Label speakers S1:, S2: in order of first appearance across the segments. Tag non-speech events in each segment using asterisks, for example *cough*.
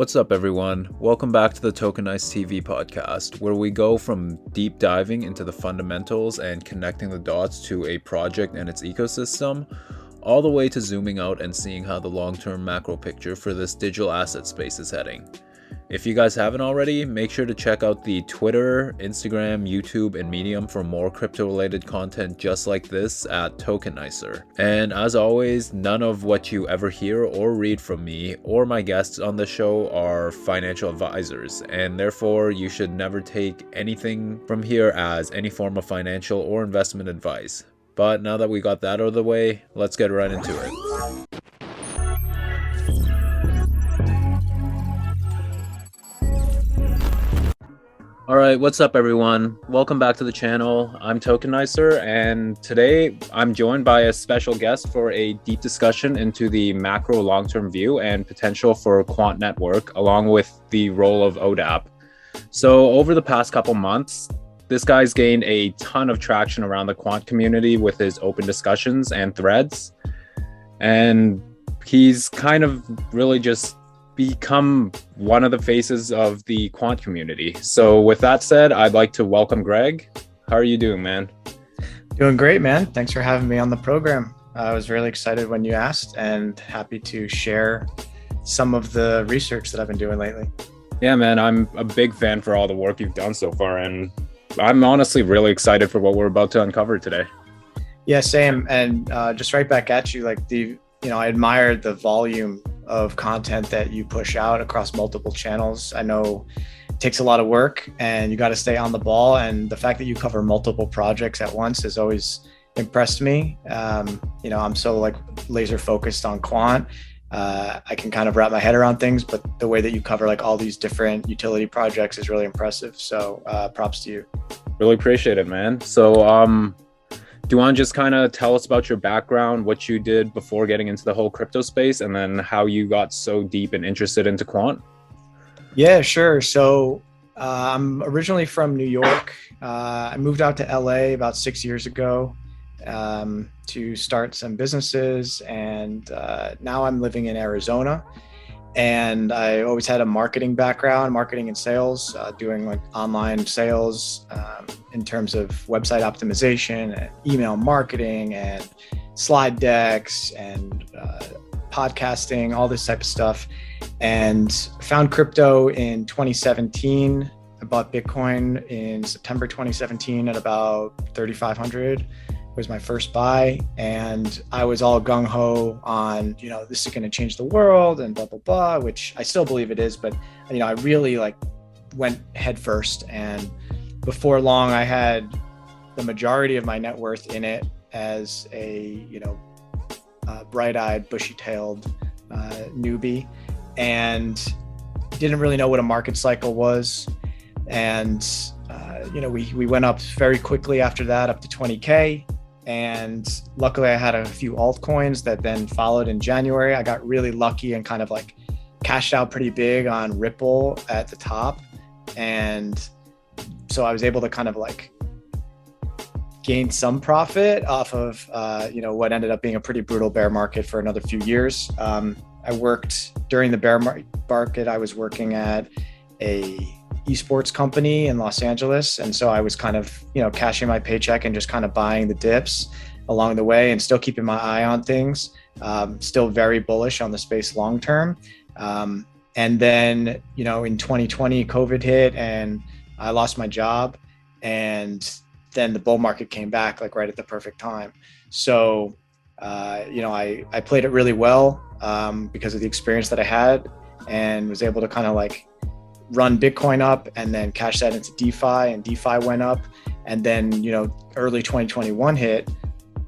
S1: What's up, everyone? Welcome back to the Tokenice TV podcast, where we go from deep diving into the fundamentals and connecting the dots to a project and its ecosystem, all the way to zooming out and seeing how the long term macro picture for this digital asset space is heading. If you guys haven't already, make sure to check out the Twitter, Instagram, YouTube, and Medium for more crypto related content just like this at Tokenicer. And as always, none of what you ever hear or read from me or my guests on the show are financial advisors, and therefore you should never take anything from here as any form of financial or investment advice. But now that we got that out of the way, let's get right into it. All right, what's up, everyone? Welcome back to the channel. I'm Tokenicer, and today I'm joined by a special guest for a deep discussion into the macro long term view and potential for Quant Network, along with the role of ODAP. So, over the past couple months, this guy's gained a ton of traction around the quant community with his open discussions and threads. And he's kind of really just become one of the faces of the quant community. So, with that said, I'd like to welcome Greg. How are you doing, man?
S2: Doing great, man. Thanks for having me on the program. I was really excited when you asked and happy to share some of the research that I've been doing lately.
S1: Yeah, man, I'm a big fan for all the work you've done so far, and I'm honestly really excited for what we're about to uncover today.
S2: Yeah, same. And uh, just right back at you, like the, you know, I admired the volume of content that you push out across multiple channels. I know it takes a lot of work and you got to stay on the ball. And the fact that you cover multiple projects at once has always impressed me. Um, you know, I'm so like laser focused on quant. Uh, I can kind of wrap my head around things, but the way that you cover like all these different utility projects is really impressive. So uh, props to you.
S1: Really appreciate it, man. So, um, do you want to just kind of tell us about your background, what you did before getting into the whole crypto space, and then how you got so deep and interested into quant?
S2: Yeah, sure. So uh, I'm originally from New York. Uh, I moved out to LA about six years ago um, to start some businesses, and uh, now I'm living in Arizona and I always had a marketing background, marketing and sales, uh, doing like online sales um, in terms of website optimization and email marketing and slide decks and uh, podcasting, all this type of stuff. And found crypto in 2017. I bought Bitcoin in September 2017 at about 3,500 was my first buy and i was all gung-ho on you know this is going to change the world and blah blah blah which i still believe it is but you know i really like went head first and before long i had the majority of my net worth in it as a you know uh, bright-eyed bushy-tailed uh, newbie and didn't really know what a market cycle was and uh, you know we, we went up very quickly after that up to 20k and luckily, I had a few altcoins that then followed in January. I got really lucky and kind of like cashed out pretty big on Ripple at the top. And so I was able to kind of like gain some profit off of uh, you know what ended up being a pretty brutal bear market for another few years. Um, I worked during the bear market. I was working at a esports company in Los Angeles. And so I was kind of, you know, cashing my paycheck and just kind of buying the dips along the way and still keeping my eye on things. Um, still very bullish on the space long term. Um, and then, you know, in 2020, COVID hit and I lost my job. And then the bull market came back like right at the perfect time. So, uh, you know, I, I played it really well um, because of the experience that I had and was able to kind of like run Bitcoin up and then cash that into DeFi, and DeFi went up. And then, you know, early 2021 hit.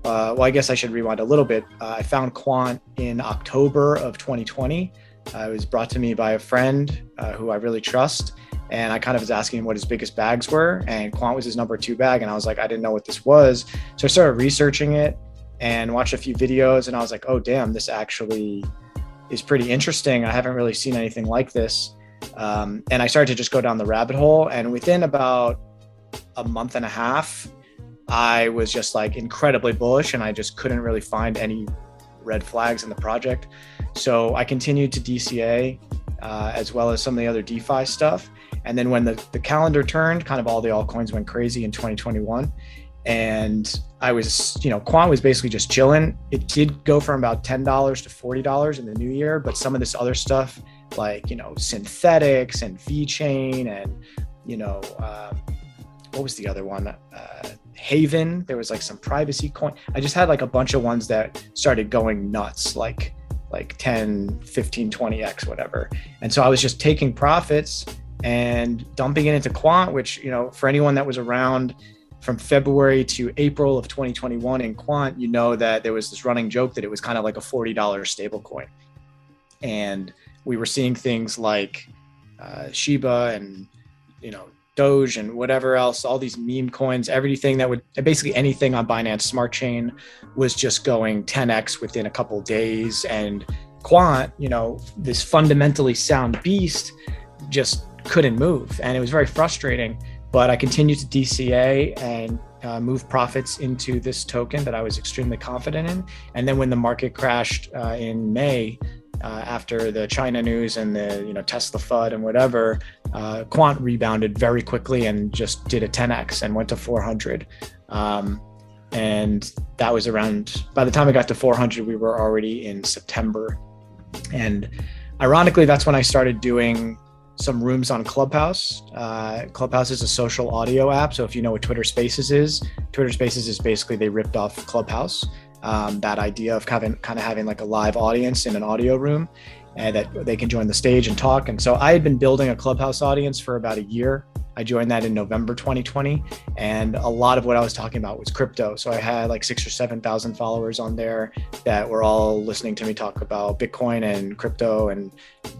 S2: Uh, well, I guess I should rewind a little bit. Uh, I found Quant in October of 2020. Uh, it was brought to me by a friend uh, who I really trust. And I kind of was asking him what his biggest bags were. And Quant was his number two bag. And I was like, I didn't know what this was. So I started researching it and watched a few videos. And I was like, oh, damn, this actually is pretty interesting. I haven't really seen anything like this. Um, and I started to just go down the rabbit hole. And within about a month and a half, I was just like incredibly bullish and I just couldn't really find any red flags in the project. So I continued to DCA. uh, as well as some of the other DeFi stuff. And then when the, the calendar turned, kind of all the altcoins went crazy in 2021. And I was, you know, Quant was basically just chilling. It did go from about $10 to $40 in the new year, but some of this other stuff, like, you know, Synthetix and VeChain and, you know, uh, what was the other one? Uh, Haven. There was like some privacy coin. I just had like a bunch of ones that started going nuts, like like 10, 15, 20x, whatever. And so I was just taking profits and dumping it into Quant, which, you know, for anyone that was around from February to April of 2021 in Quant, you know that there was this running joke that it was kind of like a $40 stable coin. And we were seeing things like uh, Shiba and, you know, Doge and whatever else, all these meme coins, everything that would basically anything on Binance Smart Chain was just going 10x within a couple days. And Quant, you know, this fundamentally sound beast just couldn't move. And it was very frustrating. But I continued to DCA and uh, move profits into this token that I was extremely confident in. And then when the market crashed uh, in May, uh, after the China news and the you know Tesla FUD and whatever, uh, Quant rebounded very quickly and just did a 10x and went to 400. Um, and that was around by the time I got to 400, we were already in September. And ironically, that's when I started doing some rooms on Clubhouse. Uh, Clubhouse is a social audio app. So if you know what Twitter Spaces is, Twitter Spaces is basically they ripped off Clubhouse um, that idea of kind of, having like a live audience in an audio room and that they can join the stage and talk. And so I had been building a clubhouse audience for about a year. I joined that in November 2020, and a lot of what I was talking about was crypto. So I had like six or seven thousand followers on there that were all listening to me talk about Bitcoin and crypto and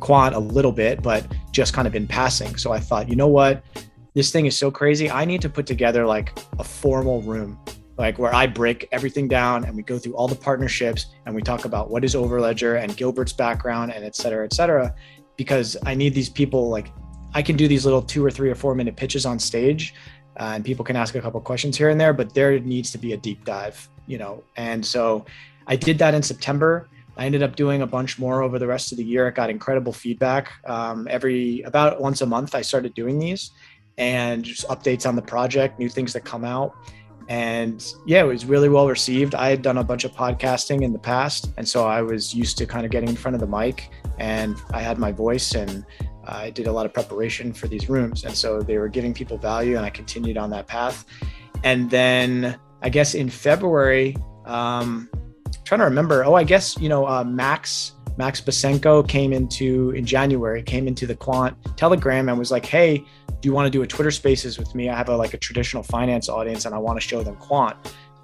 S2: quant a little bit, but just kind of in passing. So I thought, you know what, this thing is so crazy. I need to put together like a formal room like where I break everything down and we go through all the partnerships and we talk about what is Overledger and Gilbert's background and et cetera, et cetera, because I need these people like I can do these little two or three or four minute pitches on stage uh, and people can ask a couple questions here and there, but there needs to be a deep dive, you know? And so I did that in September. I ended up doing a bunch more over the rest of the year. I got incredible feedback. Um, every about once a month, I started doing these and just updates on the project, new things that come out and yeah it was really well received. I had done a bunch of podcasting in the past and so i was used to kind of getting in front of the mic and i had my voice and i did a lot of preparation for these rooms. And so they were giving people value and i continued on that path. And then i guess in february um trying to remember oh i guess you know uh, max max basenko came into in january came into the quant telegram and was like hey do you want to do a Twitter Spaces with me? I have a like a traditional finance audience, and I want to show them quant.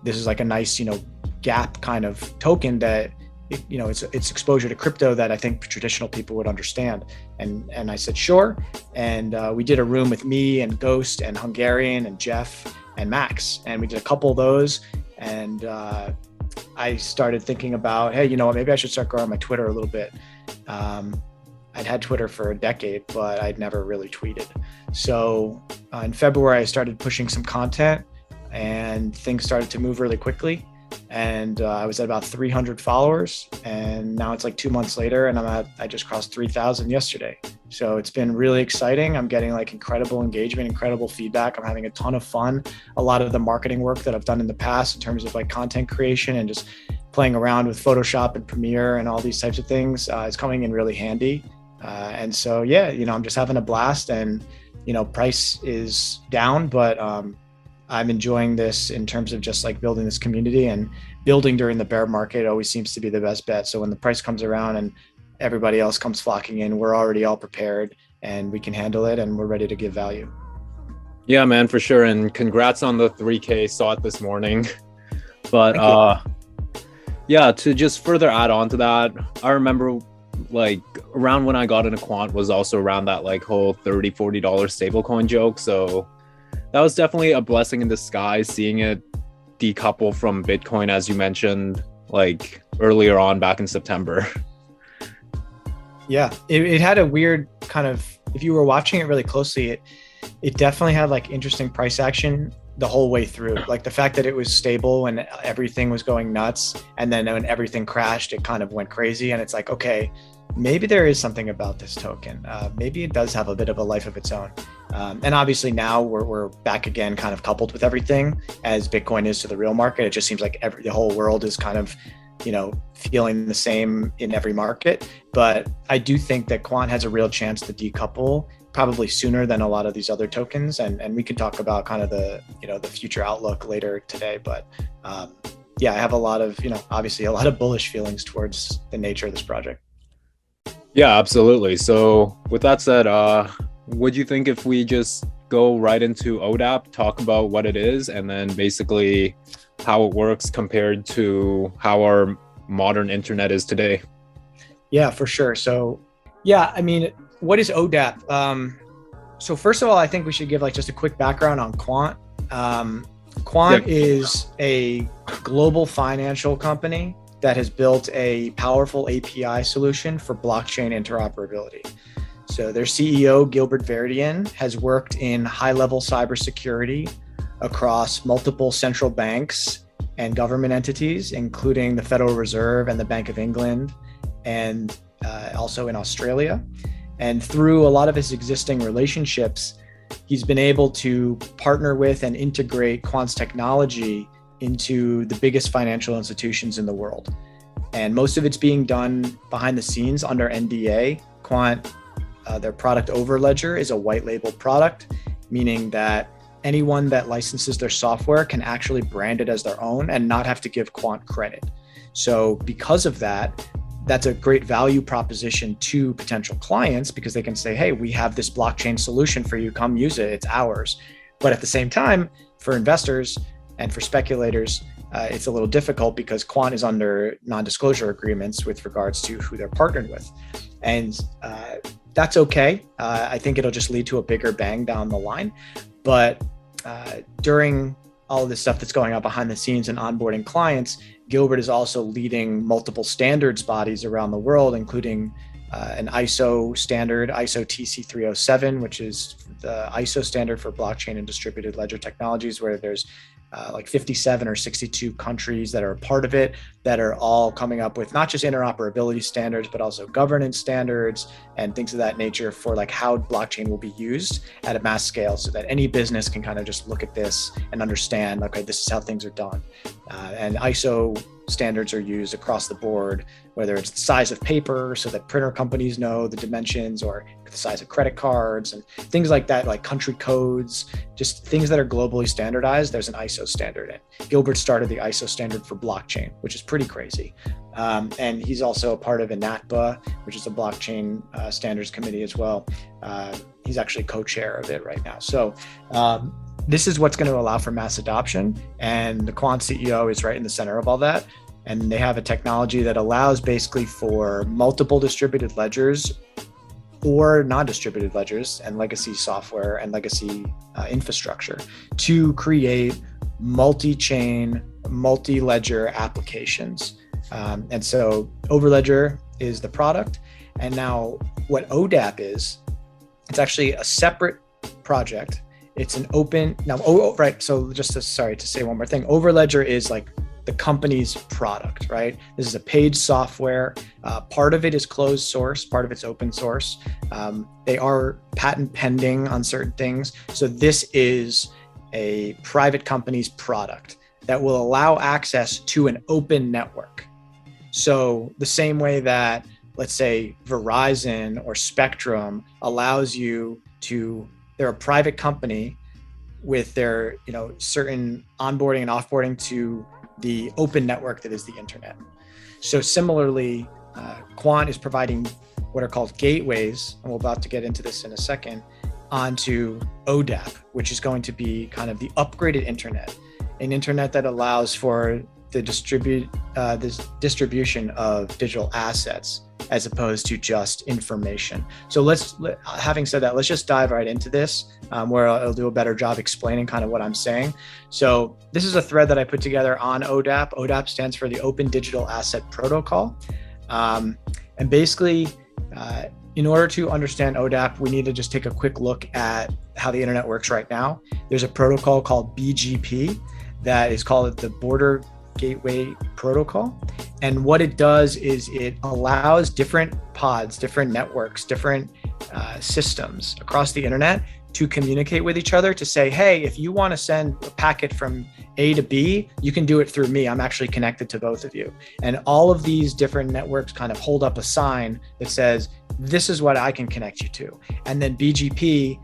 S2: This is like a nice, you know, gap kind of token that you know it's it's exposure to crypto that I think traditional people would understand. And and I said sure, and uh, we did a room with me and Ghost and Hungarian and Jeff and Max, and we did a couple of those, and uh, I started thinking about hey, you know maybe I should start growing my Twitter a little bit. Um, I'd had Twitter for a decade, but I'd never really tweeted. So uh, in February, I started pushing some content and things started to move really quickly. And uh, I was at about 300 followers. And now it's like two months later, and I'm at, I just crossed 3,000 yesterday. So it's been really exciting. I'm getting like incredible engagement, incredible feedback. I'm having a ton of fun. A lot of the marketing work that I've done in the past in terms of like content creation and just playing around with Photoshop and Premiere and all these types of things uh, is coming in really handy. Uh, and so, yeah, you know, I'm just having a blast and, you know, price is down, but um, I'm enjoying this in terms of just like building this community and building during the bear market always seems to be the best bet. So when the price comes around and everybody else comes flocking in, we're already all prepared and we can handle it and we're ready to give value.
S1: Yeah, man, for sure. And congrats on the 3K. Saw it this morning. *laughs* But uh, yeah, to just further add on to that, I remember like around when I got into quant was also around that like whole 30 40 dollar stablecoin joke so that was definitely a blessing in disguise seeing it decouple from bitcoin as you mentioned like earlier on back in september
S2: yeah it, it had a weird kind of if you were watching it really closely it it definitely had like interesting price action the whole way through. Like the fact that it was stable and everything was going nuts, and then when everything crashed, it kind of went crazy. And it's like, okay, maybe there is something about this token. Uh, maybe it does have a bit of a life of its own. Um, and obviously now we're, we're back again, kind of coupled with everything as Bitcoin is to the real market. It just seems like every, the whole world is kind of, you know, feeling the same in every market. But I do think that Quant has a real chance to decouple probably sooner than a lot of these other tokens. And, and we can talk about kind of the, you know, the future outlook later today. But um, yeah, I have a lot of, you know, obviously a lot of bullish feelings towards the nature of this project.
S1: Yeah, absolutely. So with that said, uh, would you think if we just go right into ODAP, talk about what it is, and then basically how it works compared to how our modern internet is today?
S2: Yeah, for sure. So, yeah, I mean, what is ODAP? Um, so first of all, I think we should give like just a quick background on Quant. Um, Quant yeah. is a global financial company that has built a powerful API solution for blockchain interoperability. So their CEO, Gilbert Verdian, has worked in high level cybersecurity across multiple central banks and government entities, including the Federal Reserve and the Bank of England, and uh, also in Australia. And through a lot of his existing relationships, he's been able to partner with and integrate Quant's technology into the biggest financial institutions in the world. And most of it's being done behind the scenes under NDA. Quant, uh, their product Overledger is a white label product, meaning that anyone that licenses their software can actually brand it as their own and not have to give Quant credit. So, because of that, that's a great value proposition to potential clients because they can say, hey, we have this blockchain solution for you. Come use it. It's ours. But at the same time, for investors and for speculators, uh, it's a little difficult because Quant is under non disclosure agreements with regards to who they're partnered with. And uh, that's okay. Uh, I think it'll just lead to a bigger bang down the line. But uh, during all of this stuff that's going on behind the scenes and onboarding clients, Gilbert is also leading multiple standards bodies around the world, including uh, an ISO standard, ISO TC307, which is the ISO standard for blockchain and distributed ledger technologies, where there's uh, like 57 or 62 countries that are a part of it that are all coming up with not just interoperability standards but also governance standards and things of that nature for like how blockchain will be used at a mass scale so that any business can kind of just look at this and understand okay this is how things are done. Uh, and iso standards are used across the board, whether it's the size of paper so that printer companies know the dimensions or the size of credit cards and things like that, like country codes, just things that are globally standardized. There's an ISO standard. And Gilbert started the ISO standard for blockchain, which is pretty crazy. Um, and he's also a part of INATBA, which is a blockchain uh, standards committee as well. Uh, he's actually co chair of it right now. So, um, this is what's going to allow for mass adoption. And the Quant CEO is right in the center of all that. And they have a technology that allows basically for multiple distributed ledgers or non distributed ledgers and legacy software and legacy uh, infrastructure to create multi chain, multi ledger applications. Um, and so Overledger is the product. And now, what ODAP is, it's actually a separate project it's an open now. Oh, oh, right. So just to, sorry to say one more thing. Overledger is like the company's product, right? This is a paid software. Uh, part of it is closed source, part of it's open source. Um, they are patent pending on certain things. So this is a private company's product that will allow access to an open network. So the same way that let's say Verizon or Spectrum allows you to they're a private company with their you know certain onboarding and offboarding to the open network that is the internet. So similarly, uh, Quant is providing what are called gateways, and we're about to get into this in a second, onto ODAP, which is going to be kind of the upgraded internet, an internet that allows for the distribute uh, this distribution of digital assets as opposed to just information. So let's, having said that, let's just dive right into this, um, where I'll, I'll, do a better job explaining kind of what I'm saying. So this is a thread that I put together on ODAP. ODAP stands for the Open Digital Asset Protocol, um, and basically. Uh, in order to understand ODAP, we need to just take a quick look at how the internet works right now. There's a protocol called BGP that is called the Border Gateway Protocol. And what it does is it allows different pods, different networks, different uh, systems across the internet to communicate with each other to say, hey, if you want to send a packet from A to B, you can do it through me. I'm actually connected to both of you. And all of these different networks kind of hold up a sign that says, this is what I can connect you to. And then BGP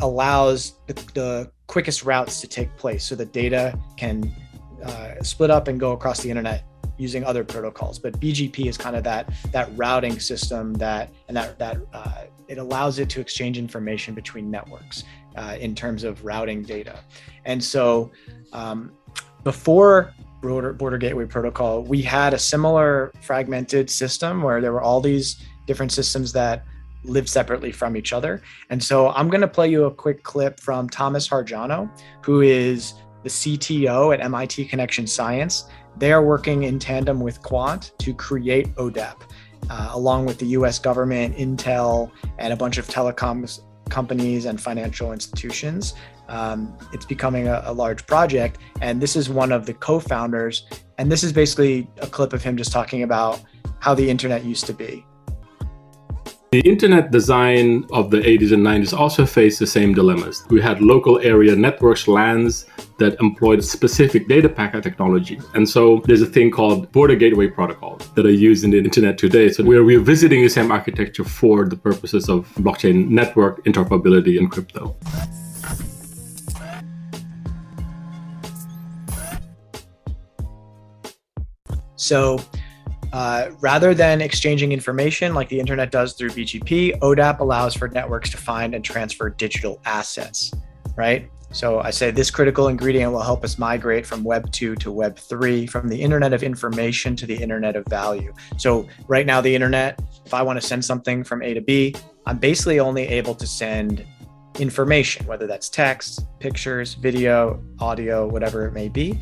S2: allows the, the quickest routes to take place so the data can uh, split up and go across the internet using other protocols. But BGP is kind of that that routing system that and that that uh, it allows it to exchange information between networks uh, in terms of routing data. And so um, before border, border gateway protocol, we had a similar fragmented system where there were all these different systems that live separately from each other. And so I'm going to play you a quick clip from Thomas Hardjono, who is the CTO at MIT Connection Science. They are working in tandem with Quant to create ODAP, uh, along with the US government, Intel, and a bunch of telecoms companies and financial institutions. Um, it's becoming a, a large project. And this is one of the co founders. And this is basically a clip of him just talking about how the internet used to be.
S3: The internet design of the 80s and 90s also faced the same dilemmas. We had local area networks, LANs, that employed specific data packet technology. And so there's a thing called border gateway protocols that are used in the internet today. So we're revisiting the same architecture for the purposes of blockchain network interoperability and crypto.
S2: So uh, rather than exchanging information like the internet does through BGP, ODAP allows for networks to find and transfer digital assets, right? So I say this critical ingredient will help us migrate from Web 2 to Web 3, from the Internet of Information to the Internet of Value. So right now, the Internet, if I want to send something from A to B, I'm basically only able to send information, whether that's text, pictures, video, audio, whatever it may be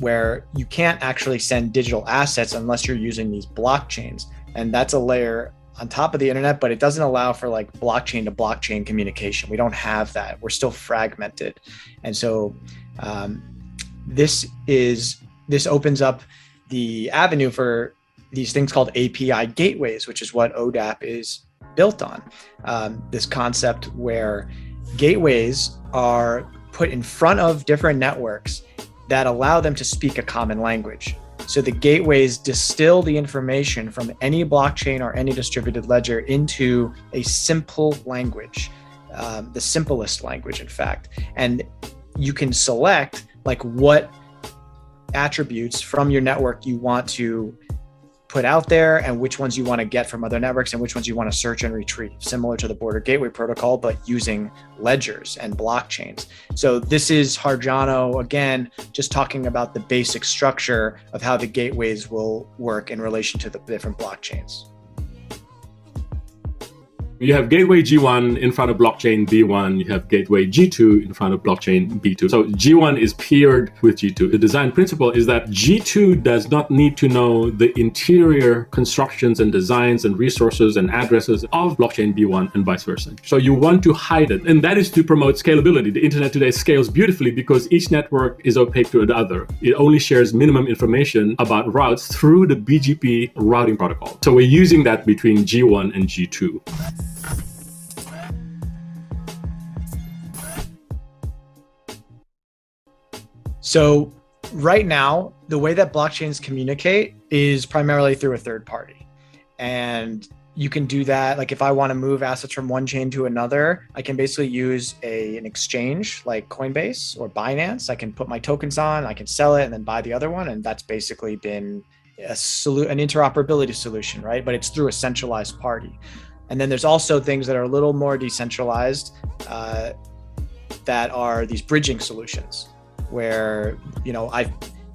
S2: where you can't actually send digital assets unless you're using these blockchains. And that's a layer on top of the internet, but it doesn't allow for like blockchain to blockchain communication. We don't have that. We're still fragmented. And so um, this is this opens up the avenue for these things called API gateways, which is what ODAP is built on. Um, this concept where gateways are put in front of different networks that allow them to speak a common language. So the gateways distill the information from any blockchain or any distributed ledger into a simple language, um, the simplest language, in fact. And you can select like what attributes from your network you want to put out there and which ones you want to get from other networks and which ones you want to search and retrieve, similar to the border gateway protocol, but using ledgers and blockchains. So this is Hardjono again, just talking about the basic structure of how the gateways will work in relation to the different blockchains.
S3: You have gateway G1 in front of blockchain B1. You have gateway G2 in front of blockchain B2. So G1 is paired with G2. The design principle is that G2 does not need to know the interior constructions and designs and resources and addresses of blockchain B1 and vice versa. So you want to hide it. And that is to promote scalability. The internet today scales beautifully because each network is opaque to the other. It only shares minimum information about routes through the BGP routing protocol. So we're using that between G1 and G2.
S2: So, right now, the way that blockchains communicate is primarily through a third party. And you can do that. Like, if I want to move assets from one chain to another, I can basically use a, an exchange like Coinbase or Binance. I can put my tokens on, I can sell it, and then buy the other one. And that's basically been a solu- an interoperability solution, right? But it's through a centralized party. And then there's also things that are a little more decentralized uh, that are these bridging solutions where, you know, I've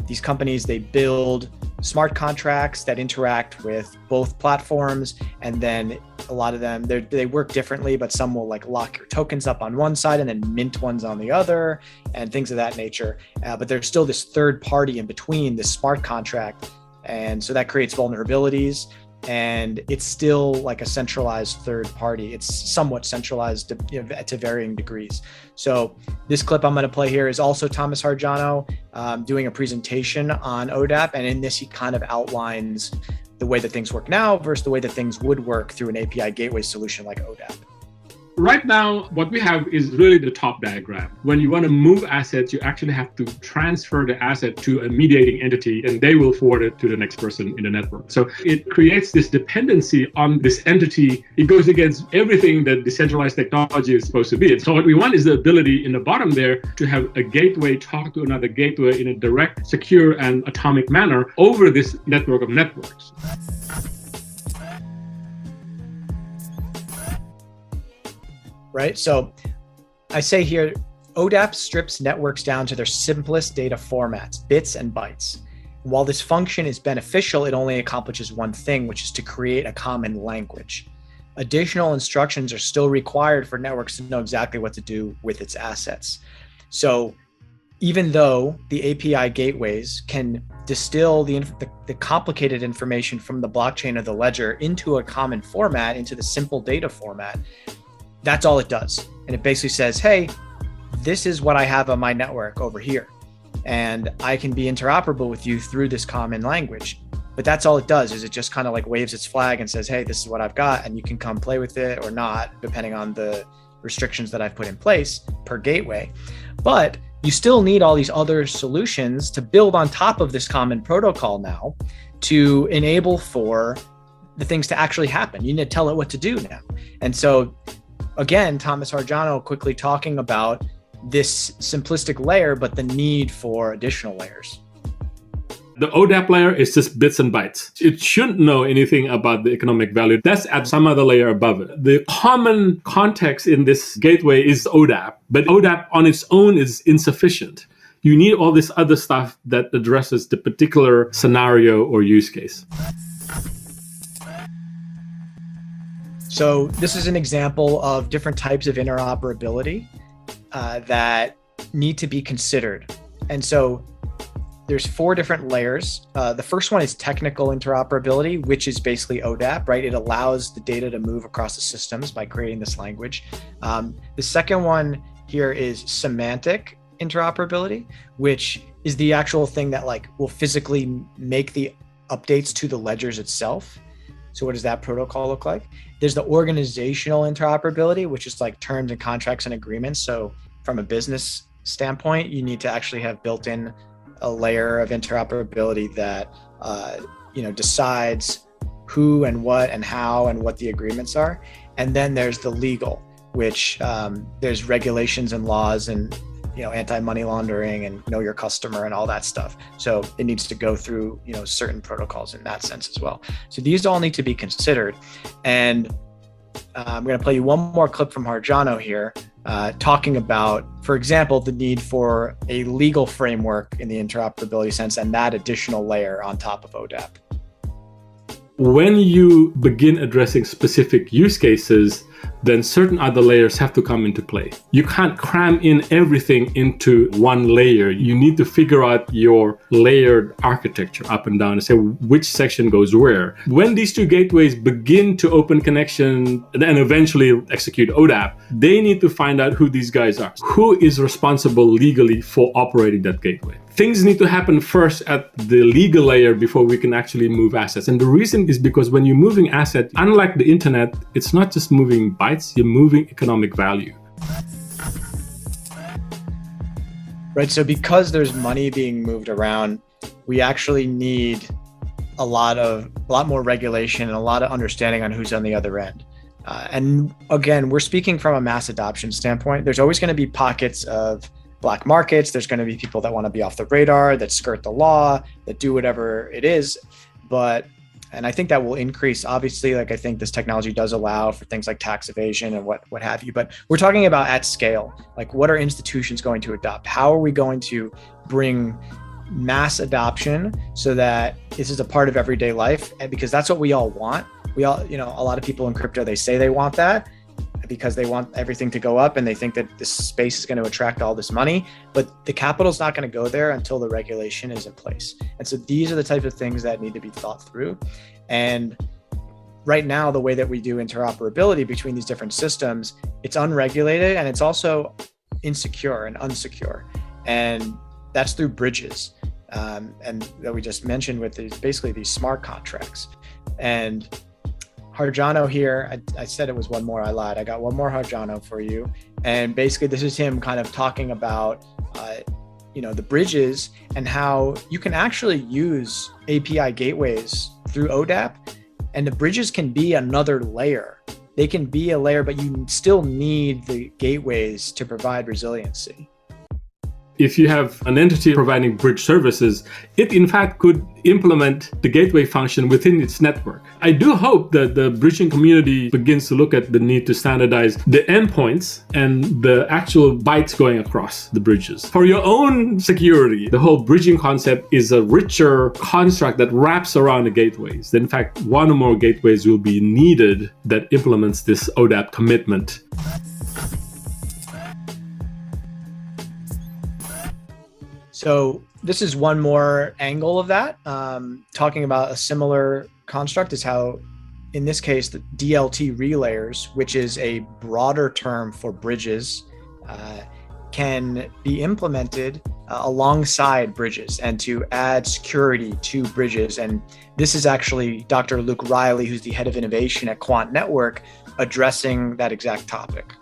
S2: these companies they build smart contracts that interact with both platforms and then a lot of them they work differently but some will like lock your tokens up on one side and then mint ones on the other and things of that nature. Uh, but there's still this third party in between this smart contract and so that creates vulnerabilities and it's still like a centralized third party. It's somewhat centralized to, you know, to varying degrees. So this clip I'm going to play here is also Thomas Hardjono um, doing a presentation on ODAP, and in this he kind of outlines the way that things work now versus the way that things would work through an API gateway solution like ODAP.
S3: Right now, what we have is really the top diagram. When you want to move assets, you actually have to transfer the asset to a mediating entity and they will forward it to the next person in the network. So it creates this dependency on this entity. It goes against everything that decentralized technology is supposed to be. And So what we want is the ability in the bottom there to have a gateway talk to another gateway in a direct, secure, and atomic manner over this network of networks.
S2: Right? So I say here, ODAP strips networks down to their simplest data formats, bits and bytes. while this function is beneficial, it only accomplishes one thing, which is to create a common language. Additional instructions are still required for networks to know exactly what to do with its assets. So even though the API gateways can distill the, the, the, complicated information from the blockchain of the ledger into a common format, into the simple data format, that's all it does. And it basically says, hey, this is what I have on my network over here. And I can be interoperable with you through this common language. But that's all it does is it just kind of like waves its flag and says, hey, this is what I've got. And you can come play with it or not, depending on the restrictions that I've put in place per gateway. But you still need all these other solutions to build on top of this common protocol now to enable for the things to actually happen. You need to tell it what to do now. And so again, Thomas Hardjono quickly talking about this simplistic layer, but the need for additional layers.
S3: The ODAP layer is just bits and bytes. It shouldn't know anything about the economic value. That's at some other layer above it. The common context in this gateway is ODAP, but ODAP on its own is insufficient. You need all this other stuff that addresses the particular scenario or use case.
S2: So this is an example of different types of interoperability uh, that need to be considered. And so there's four different layers. Uh, the first one is technical interoperability, which is basically ODAP, right? It allows the data to move across the systems by creating this language. Um, the second one here is semantic interoperability, which is the actual thing that like will physically make the updates to the ledgers itself. So what does that protocol look like? There's the organizational interoperability, which is like terms and contracts and agreements. So from a business standpoint, you need to actually have built in a layer of interoperability that uh, you know decides who and what and how and what the agreements are. And then there's the legal, which um, there's regulations and laws and you know anti-money laundering and know your customer and all that stuff. So it needs to go through you know certain protocols in that sense as well. So these all need to be considered. And uh, i'm going to play you one more clip from hardjono here uh, talking about for example the need for a legal framework in the interoperability sense and that additional layer on top of odap
S3: when you begin addressing specific use cases then certain other layers have to come into play. You can't cram in everything into one layer. You need to figure out your layered architecture up and down and say which section goes where. When these two gateways begin to open connection and eventually execute ODAP, they need to find out who these guys are. Who is responsible legally for operating that gateway? things need to happen first at the legal layer before we can actually move assets. And the reason is because when you're moving assets, unlike the internet, it's not just moving bytes, you're moving economic value.
S2: Right. So because there's money being moved around, we actually need a lot of a lot more regulation and a lot of understanding on who's on the other end. Uh, and again, we're speaking from a mass adoption standpoint. There's always going to be pockets of black markets. There's going to be people that want to be off the radar, that skirt the law, that do whatever it is. But, and I think that will increase. Obviously, like I think this technology does allow for things like tax evasion and what what have you. But we're talking about at scale. Like, what are institutions going to adopt? How are we going to bring mass adoption so that this is a part of everyday life? And because that's what we all want. We all, you know, a lot of people in crypto they say they want that because they want everything to go up and they think that this space is going to attract all this money. But the capital is not going to go there until the regulation is in place. And so these are the types of things that need to be thought through. And right now, the way that we do interoperability between these different systems, it's unregulated and it's also insecure and unsecure. And that's through bridges. Um, and that we just mentioned with these basically these smart contracts. And Hardjono here, I, I, said it was one more, I lied. I got one more Hardjono for you. And basically, this is him kind of talking about, uh, you know, the bridges and how you can actually use API gateways through ODAP and the bridges can be another layer. They can be a layer, but you still need the gateways to provide resiliency
S3: if you have an entity providing bridge services, it in fact could implement the gateway function within its network. I do hope that the bridging community begins to look at the need to standardize the endpoints and the actual bytes going across the bridges. For your own security, the whole bridging concept is a richer construct that wraps around the gateways. In fact, one or more gateways will be needed that implements this ODAP commitment.
S2: So this is one more angle of that. Um, talking about a similar construct is how, in this case, the DLT relayers, which is a broader term for bridges, uh, can be implemented uh, alongside bridges and to add security to bridges. And this is actually Dr. Luke Riley, who's the head of innovation at Quant Network, addressing that exact topic.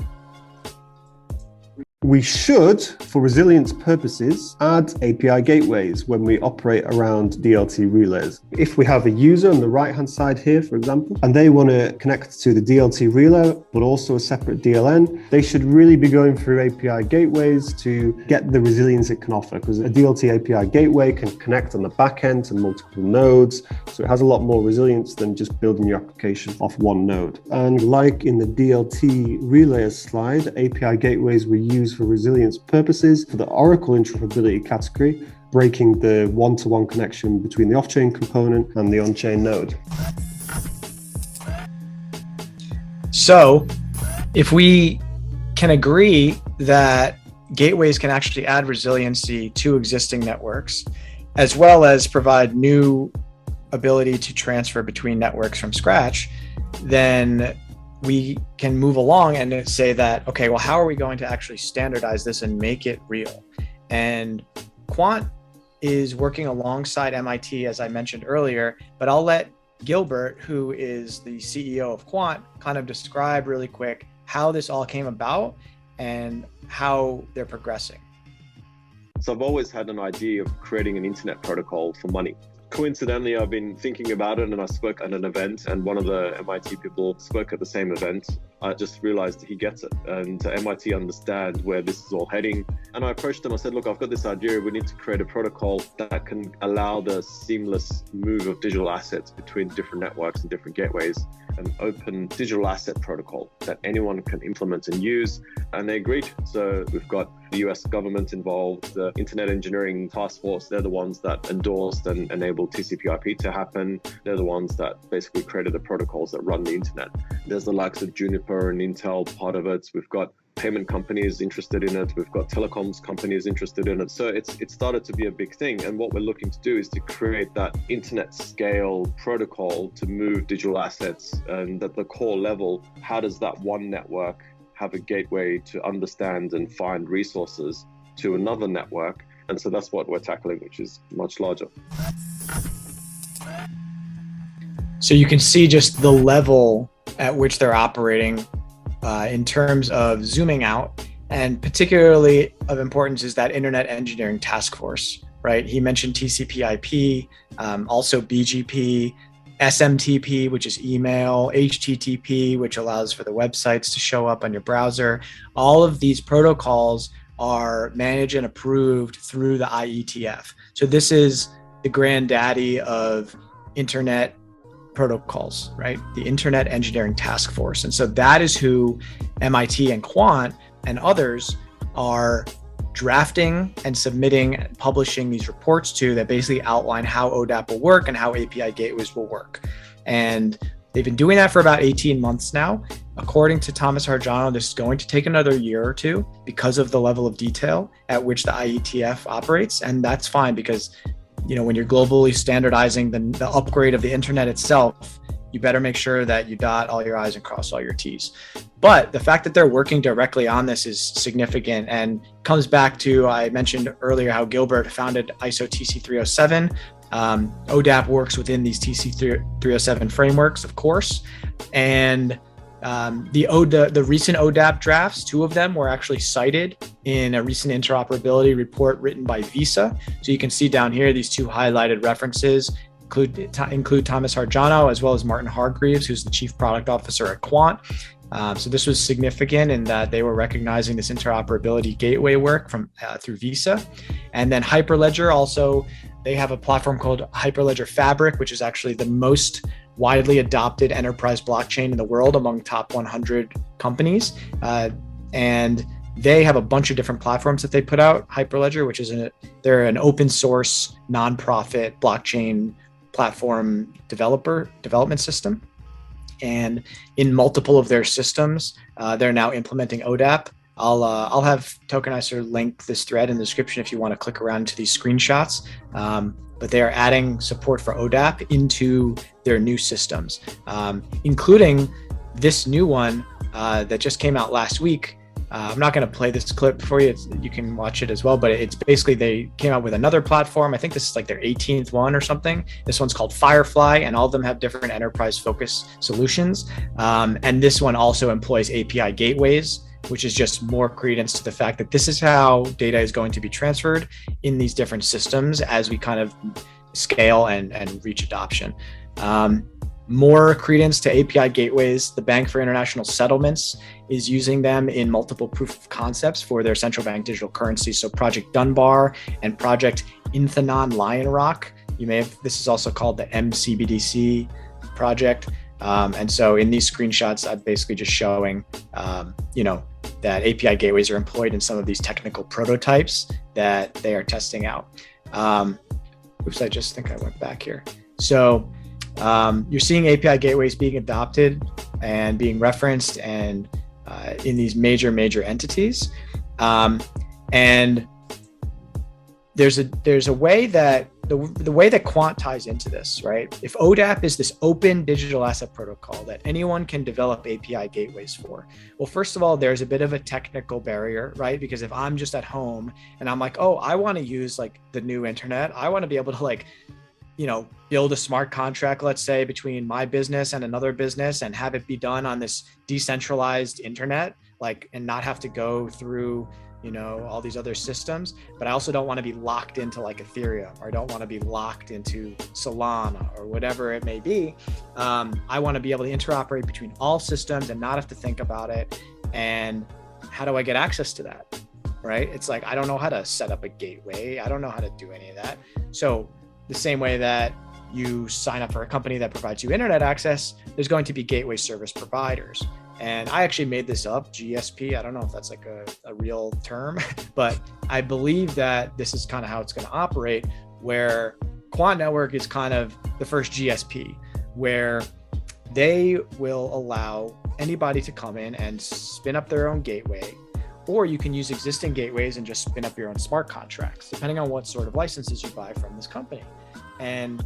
S4: We should, for resilience purposes, add API gateways when we operate around DLT relays. If we have a user on the right hand side here, for example, and they want to connect to the DLT relay, but also a separate DLN, they should really be going through API gateways to get the resilience it can offer because a DLT API gateway can connect on the back end to multiple nodes. So it has a lot more resilience than just building your application off one node. And like in the DLT relay slide, API gateways were used for resilience purposes for the Oracle interoperability category, breaking the one to one connection between the off chain component and the on chain node.
S2: So, if we can agree that gateways can actually add resiliency to existing networks, as well as provide new ability to transfer between networks from scratch, then we can move along and say that, okay, well, how are we going to actually standardize this and make it real? And Quant is working alongside MIT, as I mentioned earlier, but I'll let Gilbert, who is the CEO of Quant, kind of describe really quick how this all came about and how they're progressing.
S5: So I've always had an idea of creating an internet protocol for money coincidentally, I've been thinking about it and I spoke at an event, and one of the MIT people spoke at the same event. I just realized he gets it, and MIT understand where this is all heading. And I approached him. I said, "Look, I've got this idea. We need to create a protocol that can allow the seamless move of digital assets between different networks and different gateways." An open digital asset protocol that anyone can implement and use. And they agreed. So we've got the US government involved, the Internet Engineering Task Force, they're the ones that endorsed and enabled TCP/IP to happen. They're the ones that basically created the protocols that run the internet. There's the likes of Juniper and Intel part of it. We've got payment companies interested in it. We've got telecoms companies interested in it. So it's it started to be a big thing. And what we're looking to do is to create that internet scale protocol to move digital assets. And at the core level, how does that one network have a gateway to understand and find resources to another network? And so that's what we're tackling, which is much larger.
S2: So you can see just the level at which they're operating uh, in terms of zooming out. And particularly of importance is that Internet Engineering Task Force, right? He mentioned TCP IP, um, also BGP, SMTP, which is email, HTTP, which allows for the websites to show up on your browser. All of these protocols are managed and approved through the IETF. So this is the granddaddy of internet protocols, right? The Internet Engineering Task Force. And so that is who MIT and Quant and others are drafting and submitting and publishing these reports to that basically outline how ODAP will work and how API gateways will work. And they've been doing that for about 18 months now. According to Thomas Hardjono, this is going to take another year or two because of the level of detail at which the IETF operates. And that's fine because you know when you're globally standardizing the, the upgrade of the internet itself you better make sure that you dot all your I's and cross all your T's. But the fact that they're working directly on this is significant and comes back to I mentioned earlier how Gilbert founded ISO TC 307. Um, ODAP works within these TC 307 frameworks, of course, and um, the ODA, the recent ODAP drafts, two of them were actually cited in a recent interoperability report written by Visa. So you can see down here these two highlighted references include include Thomas Hardjono as well as Martin Hargreaves, who's the chief product officer at Quant. Um, so this was significant in that they were recognizing this interoperability gateway work from uh, through Visa, and then Hyperledger also they have a platform called Hyperledger Fabric, which is actually the most widely adopted enterprise blockchain in the world among top 100 companies. Uh, and they have a bunch of different platforms that they put out. Hyperledger, which is a, they're an open source nonprofit blockchain platform developer development system. And in multiple of their systems, uh, they're now implementing ODAP. I'll uh, I'll have Tokenicer link this thread in the description if you want to click around to these screenshots. Um, but they are adding support for ODAP into their new systems, um, including this new one uh, that just came out last week. Uh, I'm not going to play this clip for you. It's, you can watch it as well, but it's basically they came out with another platform. I think this is like their 18th one or something. This one's called Firefly, and all of them have different enterprise focus solutions. Um, and this one also employs API gateways which is just more credence to the fact that this is how data is going to be transferred in these different systems as we kind of scale and, and reach adoption. Um, more credence to API gateways. The Bank for International Settlements is using them in multiple proof of concepts for their central bank digital currency. So Project Dunbar and Project Inthanon Lion Rock. You may have, this is also called the MCBDC project. Um, and so in these screenshots, I'm basically just showing, um, you know, that API gateways are employed in some of these technical prototypes that they are testing out. Um, oops, I just think I went back here. So um, you're seeing API gateways being adopted and being referenced and uh, in these major, major entities. Um, and there's a there's a way that the, the way that quant ties into this right? If odap is this open digital asset protocol that anyone can develop api gateways for well first of all there's a bit of a technical barrier right? Because if i'm just at home and i'm like oh i want to use like the new internet i want to be able to like you know build a smart contract let's say between my business and another business and have it be done on this decentralized internet like and not have to go through you know, all these other systems, but I also don't want to be locked into like Ethereum or I don't want to be locked into Solana or whatever it may be. Um, I want to be able to interoperate between all systems and not have to think about it. And how do I get access to that? Right? It's like, I don't know how to set up a gateway. I don't know how to do any of that. So, the same way that you sign up for a company that provides you internet access, there's going to be gateway service providers. And I actually made this up, GSP. I don't know if that's like a, a real term, *laughs* but I believe that this is kind of how it's going to operate, where Quant Network is kind of the first GSP, where they will allow anybody to come in and spin up their own gateway, or you can use existing gateways and just spin up your own smart contracts, depending on what sort of licenses you buy from this company. And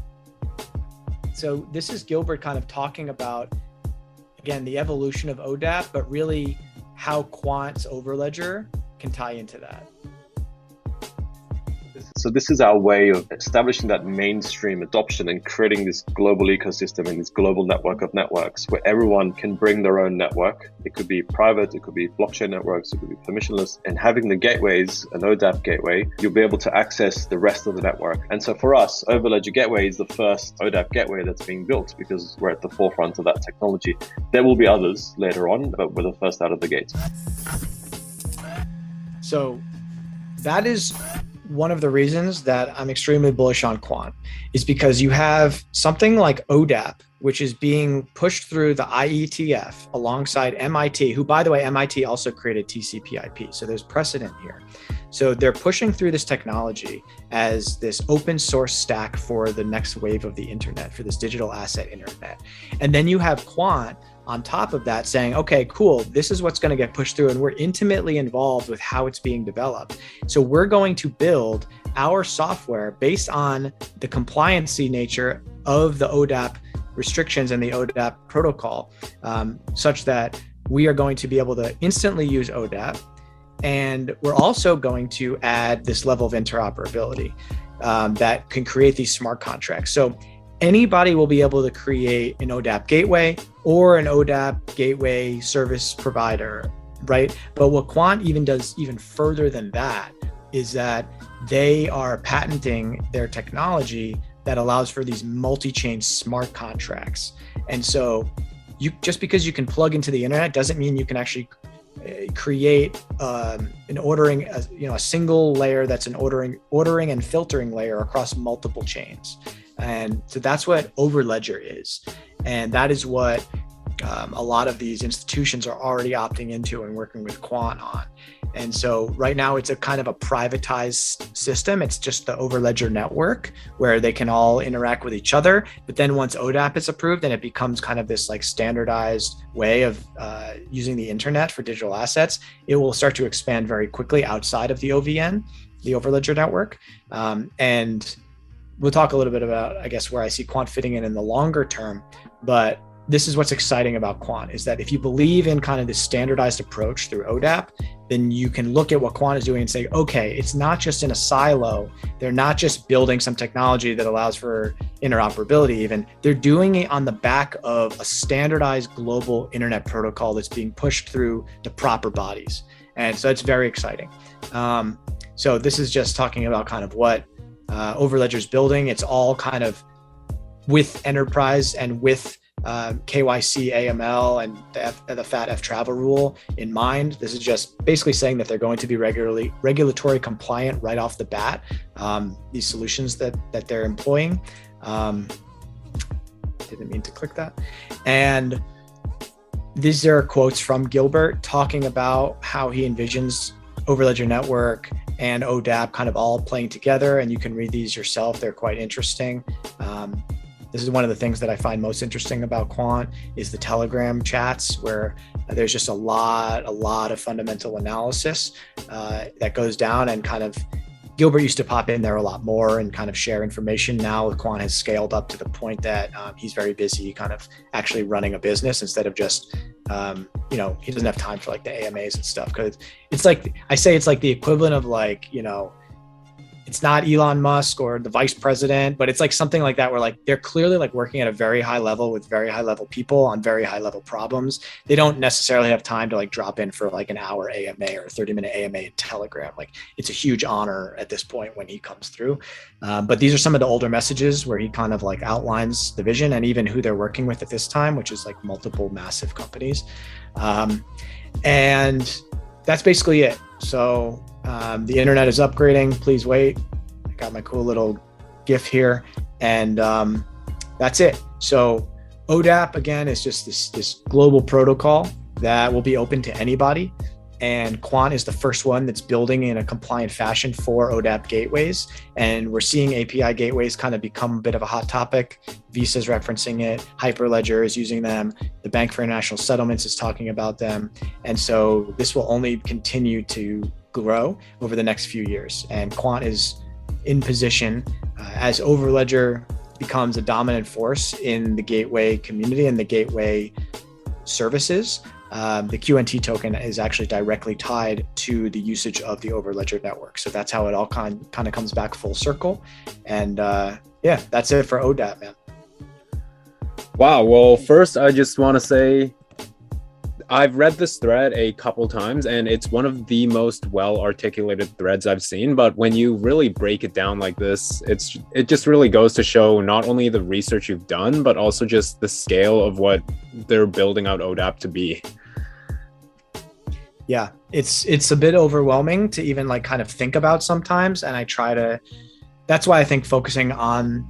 S2: so this is Gilbert kind of talking about again the evolution of ODAP, but really how Quant's Overledger can tie into that.
S5: So this is our way of establishing that mainstream adoption and creating this global ecosystem and this global network of networks where everyone can bring their own network. It could be private, it could be blockchain networks, it could be permissionless. And having the gateways, an ODAP gateway, you'll be able to access the rest of the network. And so for us, Overledger Gateway is the first ODAP gateway that's being built because we're at the forefront of that technology. There will be others later on, but we're the first out of the gate.
S2: So that is one of the reasons that I'm extremely bullish on quant is because you have something like ODAP, which is being pushed through the IETF alongside MIT, who, by the way, MIT also created TCP/IP. So there's precedent here. So they're pushing through this technology as this open source stack for the next wave of the internet, for this digital asset internet. And then you have Quant on top of that saying, okay, cool, this is what's going to get pushed through. And we're intimately involved with how it's being developed. So we're going to build our software based on the compliancy nature of the ODAP restrictions and the ODAP protocol, um, such that we are going to be able to instantly use ODAP. And we're also going to add this level of interoperability um, that can create these smart contracts. So anybody will be able to create an ODAP gateway or an ODAP gateway service provider, right? But what Quant even does even further than that is that they are patenting their technology that allows for these multi-chain smart contracts. And so you just because you can plug into the internet doesn't mean you can actually uh, create um, an ordering you know a single layer that's an ordering ordering and filtering layer across multiple chains and so that's what overledger is and that is what um, a lot of these institutions are already opting into and working with quant on and so right now it's a kind of a privatized system. It's just the Overledger network where they can all interact with each other. But then once ODAP is approved, then it becomes kind of this like standardized way of uh, using the internet for digital assets. It will start to expand very quickly outside of the OVN, the Overledger network. Um, and we'll talk a little bit about, I guess, where I see Quant fitting in in the longer term. But this is what's exciting about Quant is that if you believe in kind of this standardized approach through ODAP, then you can look at what Quant is doing and say, okay, it's not just in a silo. They're not just building some technology that allows for interoperability, even. They're doing it on the back of a standardized global internet protocol that's being pushed through the proper bodies. And so it's very exciting. Um, so this is just talking about kind of what uh, Overledger's building. It's all kind of with enterprise and with um, KYC, AML, and the, F, the FATF travel rule in mind. This is just basically saying that they're going to be regularly regulatory compliant right off the bat. Um, these solutions that that they're employing. Um, didn't mean to click that. And these are quotes from Gilbert talking about how he envisions Overledger Network and ODAP kind of all playing together. And you can read these yourself; they're quite interesting. Um, this is one of the things that I find most interesting about Quant is the Telegram chats, where there's just a lot, a lot of fundamental analysis uh, that goes down and kind of Gilbert used to pop in there a lot more and kind of share information. Now Quant has scaled up to the point that um, he's very busy, kind of actually running a business instead of just, um, you know, he doesn't have time for like the AMAs and stuff. Because it's like I say, it's like the equivalent of like you know it's not Elon Musk or the vice president, but it's like something like that where like they're clearly like working at a very high level with very high level people on very high level problems. They don't necessarily have time to like drop in for like an hour AMA or 30 minute AMA in Telegram. Like it's a huge honor at this point when he comes through. Um, but these are some of the older messages where he kind of like outlines the vision and even who they're working with at this time, which is like multiple massive companies. Um, and that's basically it. So um, the internet is upgrading. Please wait. I got my cool little GIF here, and um, that's it. So ODAP again is just this this global protocol that will be open to anybody. And Quant is the first one that's building in a compliant fashion for ODAP gateways. And we're seeing API gateways kind of become a bit of a hot topic. Visa's referencing it, Hyperledger is using them, the Bank for International Settlements is talking about them. And so this will only continue to grow over the next few years. And Quant is in position uh, as Overledger becomes a dominant force in the gateway community and the gateway services. Um, the QNT token is actually directly tied to the usage of the Overledger network. So that's how it all kind kind of comes back full circle. And uh, yeah, that's it for ODAP, man.
S1: Wow. Well, first, I just want to say I've read this thread a couple times and it's one of the most well articulated threads I've seen. But when you really break it down like this, it's it just really goes to show not only the research you've done, but also just the scale of what they're building out ODAP to be.
S2: Yeah, it's it's a bit overwhelming to even like kind of think about sometimes. And I try to that's why I think focusing on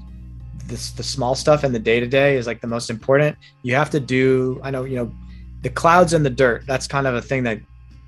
S2: this the small stuff and the day to day is like the most important. You have to do, I know, you know, the clouds and the dirt. That's kind of a thing that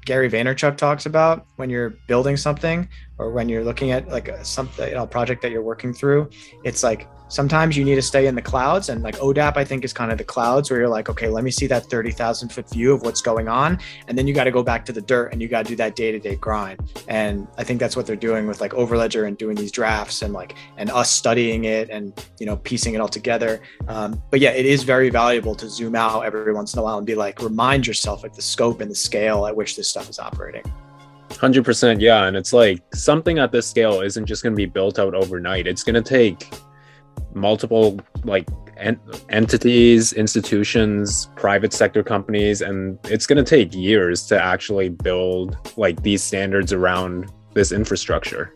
S2: Gary Vaynerchuk talks about when you're building something or when you're looking at like something, you know, a project that you're working through. It's like sometimes you need to stay in the clouds. And like odap i think is kind of the clouds where you're like okay let me see that 30000 foot view of what's going on. And then you got to go back to the dirt and you got to do that day-to-day grind. And i think that's what they're doing with like overledger and doing these drafts and like and us studying it and you know piecing it all together. Um, but yeah it is very valuable to zoom out every once in a while and be like remind yourself like the scope and the scale at which this stuff is operating.
S1: 100% yeah. And it's like something at this scale isn't just going to be built out overnight. It's going to take multiple like en- entities, institutions, private sector companies, and it's going to take years to actually build like these standards around this infrastructure.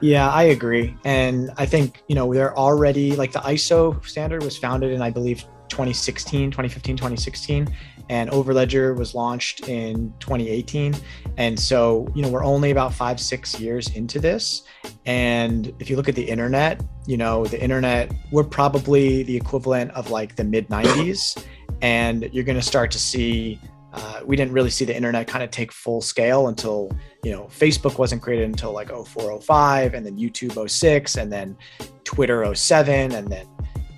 S2: Yeah, I agree. And I think, you know, they're already like the ISO standard was founded in, I believe, 2016, 2015, 2016 and Overledger was launched in 2018. And so, you know, we're only about five, six years into this. And if you look at the internet, you know, the internet, we're probably the equivalent of like the mid 90s. And you're going to start to see, uh, we didn't really see the internet kind of take full scale until, you know, Facebook wasn't created until like 0405, and then YouTube 06, and then Twitter 07, and then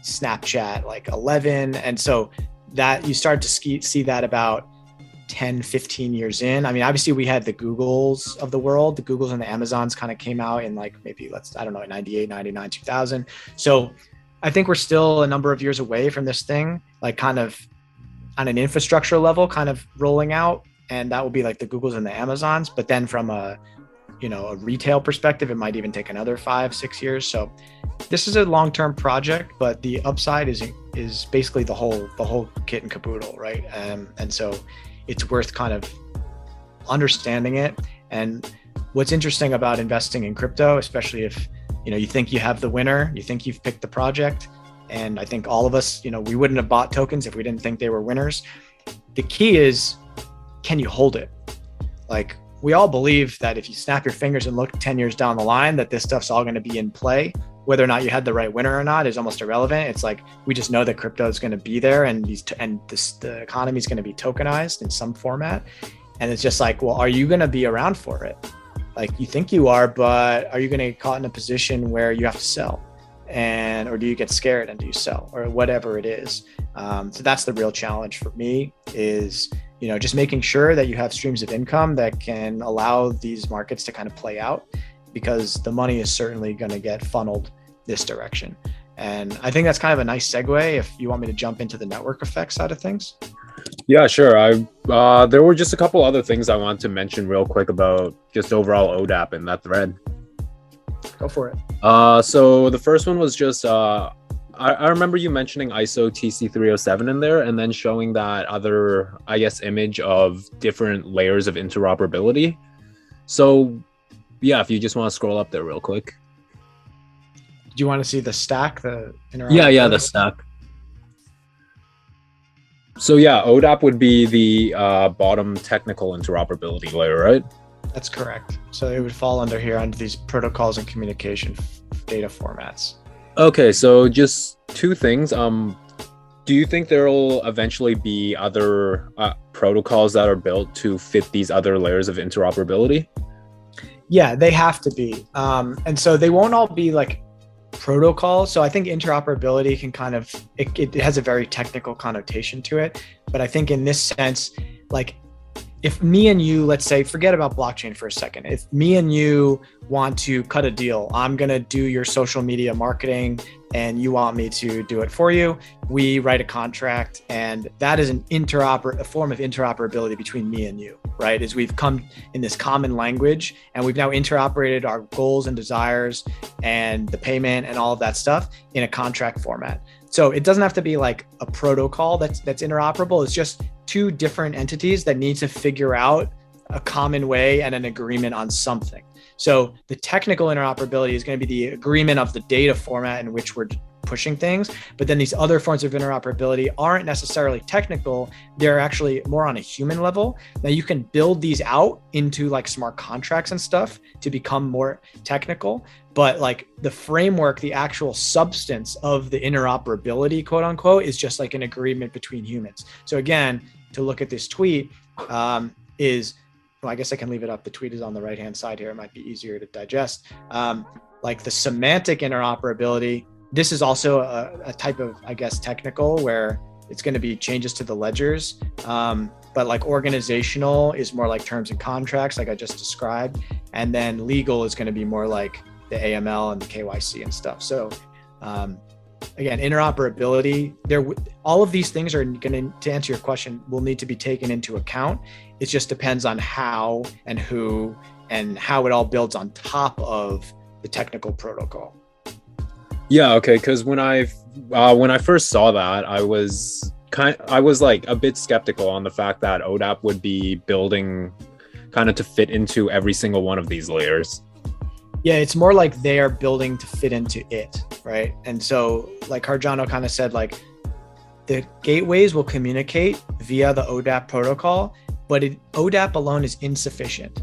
S2: Snapchat like 11. And so that you start to see that about 10 15 years in. I mean obviously we had the googles of the world. The googles and the amazons kind of came out in like maybe let's i don't know 98 99 2000 so i think we're still a number of years away from this thing like kind of on an infrastructure level kind of rolling out and that will be like the googles and the amazons. But then from a you know a retail perspective it might even take another five six years. So this is a long-term project but the upside is is basically the whole the whole kit and caboodle, right? Um, and so it's worth kind of understanding it. And what's interesting about investing in crypto, especially if you know you think you have the winner, you think you've picked the project, and I think all of us, you know, we wouldn't have bought tokens if we didn't think they were winners. The key is, can you hold it? Like we all believe that if you snap your fingers and look 10 years down the line, that this stuff's all going to be in play whether or not you had the right winner or not is almost irrelevant. It's like we just know that crypto is going to be there, and these and this, the economy is going to be tokenized in some format. And it's just like, well, are you going to be around for it? Like you think you are, but are you going to get caught in a position where you have to sell? and or do you get scared and do you sell or whatever it is um, so that's the real challenge for me is you know just making sure that you have streams of income that can allow these markets to kind of play out because the money is certainly going to get funneled this direction. And I think that's kind of a nice segue if you want me to jump into the network effect side of things.
S1: Yeah, sure. I uh, there were just a couple other things I wanted to mention real quick about just overall ODAP and that thread.
S2: Go for it.
S1: Uh, so the first one was just uh, I, I remember you mentioning ISO TC307 in there, and then showing that other I guess image of different layers of interoperability. So yeah, if you just want to scroll up there real quick.
S2: Do you want to see the stack? The
S1: yeah, yeah, the stack. So yeah, ODAP would be the uh, bottom technical interoperability layer, right?
S2: That's correct. So it would fall under here under these protocols and communication f- data formats.
S1: Okay, so just two things. Um, do you think there will eventually be other uh, protocols that are built to fit these other layers of interoperability?
S2: Yeah, they have to be. Um, and so they won't all be like protocols. So I think interoperability can kind of it, it has a very technical connotation to it. But I think in this sense, like if me and you, let's say, forget about blockchain for a second. If me and you want to cut a deal, I'm going to do your social media marketing and you want me to do it for you. We write a contract and that is an interoper a form of interoperability between me and you, right? Is we've come in this common language and we've now interoperated our goals and desires and the payment and all of that stuff in a contract format. So it doesn't have to be like a protocol that's that's interoperable. It's just two different entities that need to figure out a common way and an agreement on something. So the technical interoperability is going to be the agreement of the data format in which we're pushing things. But then these other forms of interoperability aren't necessarily technical. They're actually more on a human level. Now you can build these out into like smart contracts and stuff to become more technical. But like the framework, the actual substance of the interoperability, quote unquote, is just like an agreement between humans. So again, to look at this tweet um, is well, I guess I can leave it up. The tweet is on the right hand side here. It might be easier to digest. Um, like the semantic interoperability this is also a, a, type of, I guess, technical where it's going to be changes to the ledgers. Um, but like organizational is more like terms and contracts, like I just described. And then legal is going to be more like the AML and the KYC and stuff. So, um, again, interoperability, there, all of these things are going to, to answer your question, will need to be taken into account. It just depends on how and who and how it all builds on top of the technical protocol.
S1: Yeah, okay. Because when I uh, when I first saw that, I was kind I was like a bit skeptical on the fact that ODAP would be building kind of to fit into every single one of these layers.
S2: Yeah, it's more like they are building to fit into it, right? And so, like Hardjono kind of said, like the gateways will communicate via the ODAP protocol, but it, ODAP alone is insufficient.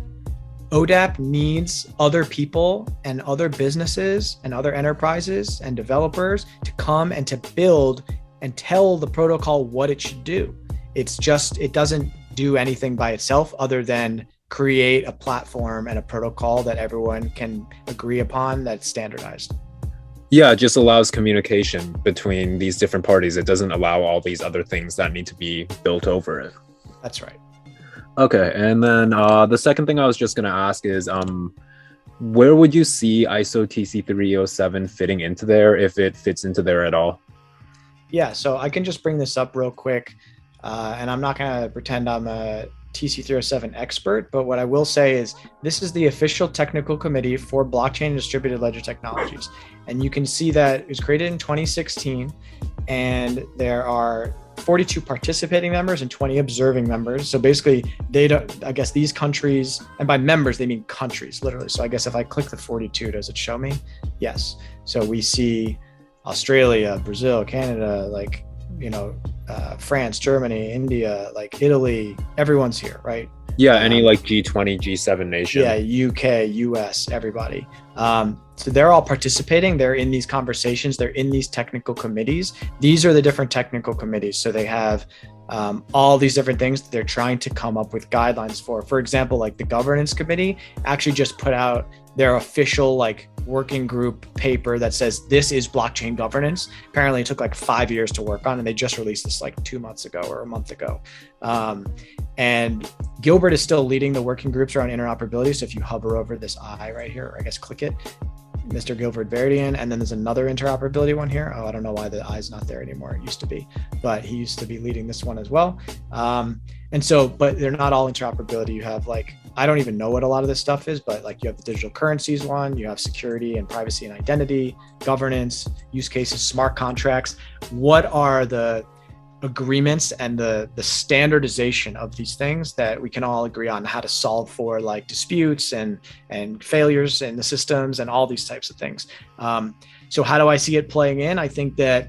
S2: ODAP needs other people and other businesses and other enterprises and developers to come and to build and tell the protocol what it should do. It's just, it doesn't do anything by itself other than create a platform and a protocol that everyone can agree upon that's standardized.
S1: Yeah, it just allows communication between these different parties. It doesn't allow all these other things that need to be built over it.
S2: That's right.
S1: Okay, and then uh, the second thing I was just going to ask is, um, where would you see ISO TC307 fitting into there if it fits into there at all?
S2: Yeah, so I can just bring this up real quick, uh, and I'm not going to pretend I'm a TC307 expert, but what I will say is this is the official technical committee for blockchain and distributed ledger technologies. And you can see that it was created in 2016, and there are 42 participating members and 20 observing members. So basically, they don't, I guess these countries, and by members, they mean countries, literally. So I guess if I click the 42, does it show me? Yes. So we see Australia, Brazil, Canada, like, you know, uh, France, Germany, India, like Italy, everyone's here, right?
S1: Yeah, any um, like G20, G7 nation.
S2: Yeah, UK, US, everybody. Um, so they're all participating. They're in these conversations. They're in these technical committees. These are the different technical committees. So they have um, all these different things that they're trying to come up with guidelines for. For example, like the governance committee actually just put out their official like working group paper that says this is blockchain governance. Apparently, it took like five years to work on, and they just released this like two months ago or a month ago. Um, and Gilbert is still leading the working groups around interoperability. So if you hover over this eye right here, or I guess click it, Mr. Gilbert Verdian, and then there's another interoperability one here. Oh, I don't know why the eye's not there anymore. It used to be, but he used to be leading this one as well. Um, and so, but they're not all interoperability. You have like, I don't even know what a lot of this stuff is, but like you have the digital currencies one, you have security and privacy and identity, governance, use cases, smart contracts. What are the agreements and the the standardization of these things that we can all agree on how to solve for like disputes and and failures in the systems and all these types of things um, so how do i see it playing in i think that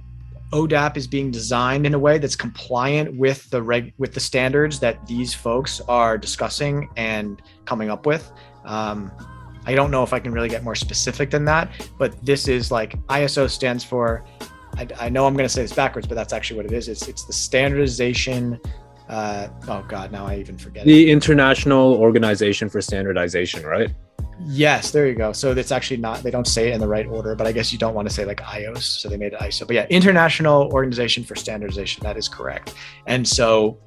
S2: odap is being designed in a way that's compliant with the reg with the standards that these folks are discussing and coming up with um, i don't know if i can really get more specific than that but this is like iso stands for I, I know I'm going to say this backwards, but that's actually what it is. It's it's the standardization. Uh, oh God, now I even forget.
S1: The it. International Organization for Standardization, right?
S2: Yes, there you go. So it's actually not. They don't say it in the right order, but I guess you don't want to say like IOS, so they made it ISO. But yeah, International Organization for Standardization. That is correct. And so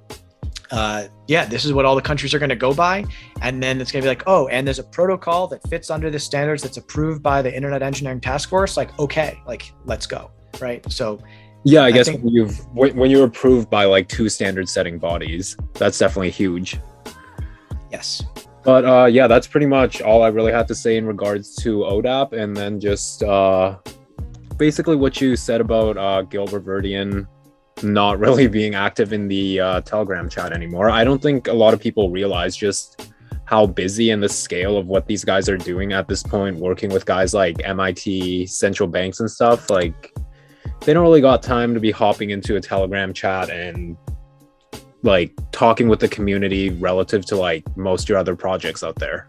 S2: uh, yeah, this is what all the countries are going to go by. And then it's going to be like, oh, and there's a protocol that fits under the standards that's approved by the Internet Engineering Task Force. Like, okay, like, let's go right? So
S1: yeah, I, I guess think, when you've when you're approved by like two standard setting bodies, that's definitely huge.
S2: Yes.
S1: But uh, yeah, that's pretty much all I really had to say in regards to ODAP, and then just uh, basically what you said about uh, Gilbert Verdian not *laughs* really being active in the uh, Telegram chat anymore. I don't think a lot of people realize just how busy and the scale of what these guys are doing at this point, working with guys like MIT, central banks, and stuff. Like, they don't really got time to be hopping into a telegram chat and like talking with the community relative to like most your other projects out there?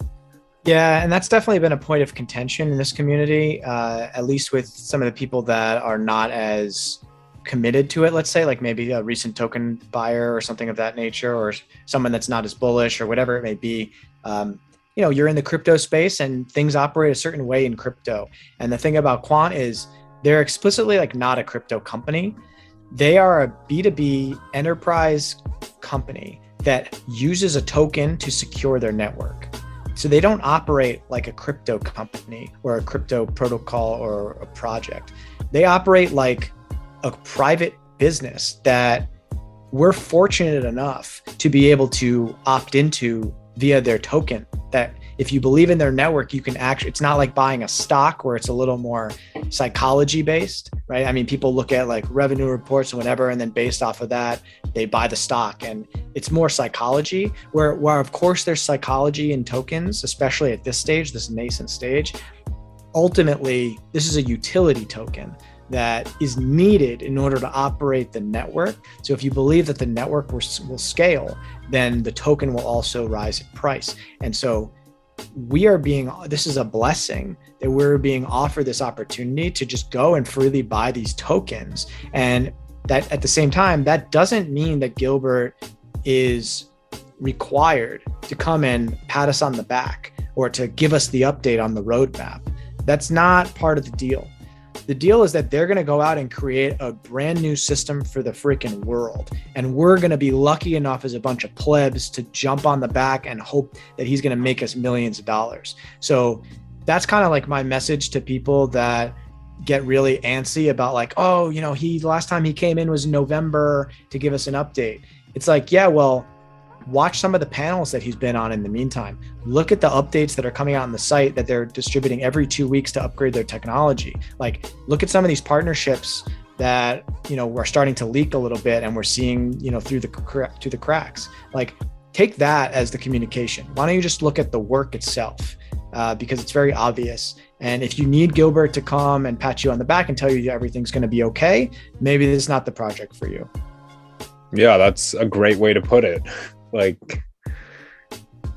S2: Yeah and that's definitely been a point of contention in this community uh, at least with some of the people that are not as committed to it let's say like maybe a recent token buyer or something of that nature or someone that's not as bullish or whatever it may be. Um, you know you're in the crypto space and things operate a certain way in crypto. And the thing about quant is they're explicitly like not a crypto company. They are a B2B enterprise company that uses a token to secure their network. So they don't operate like a crypto company or a crypto protocol or a project. They operate like a private business that we're fortunate enough to be able to opt into via their token that if you believe in their network you can actually it's not like buying a stock where it's a little more psychology based right i mean people look at like revenue reports and whatever and then based off of that they buy the stock and it's more psychology where where of course there's psychology in tokens especially at this stage this nascent stage ultimately this is a utility token that is needed in order to operate the network. So if you believe that the network will, will scale, then the token will also rise in price. And so we are being this is a blessing that we're being offered this opportunity to just go and freely buy these tokens. And that at the same time that doesn't mean that gilbert is required to come and pat us on the back or to give us the update on the roadmap. That's not part of the deal the deal is that they're going to go out and create a brand new system for the freaking world. And we're going to be lucky enough as a bunch of plebs to jump on the back and hope that he's going to make us millions of dollars. So that's kind of like my message to people that get really antsy about like, oh, you know, he last time he came in was November to give us an update. It's like, yeah, well, watch some of the panels that he's been on in the meantime. Look at the updates that are coming out on the site that they're distributing every two weeks to upgrade their technology. Like, look at some of these partnerships that you know we're starting to leak a little bit, and we're seeing you know through the through the cracks. Like, take that as the communication. Why don't you just look at the work itself? Uh, because it's very obvious. And if you need Gilbert to come and pat you on the back and tell you everything's going to be okay, maybe this is not the project for you.
S1: Yeah, that's a great way to put it. *laughs* Like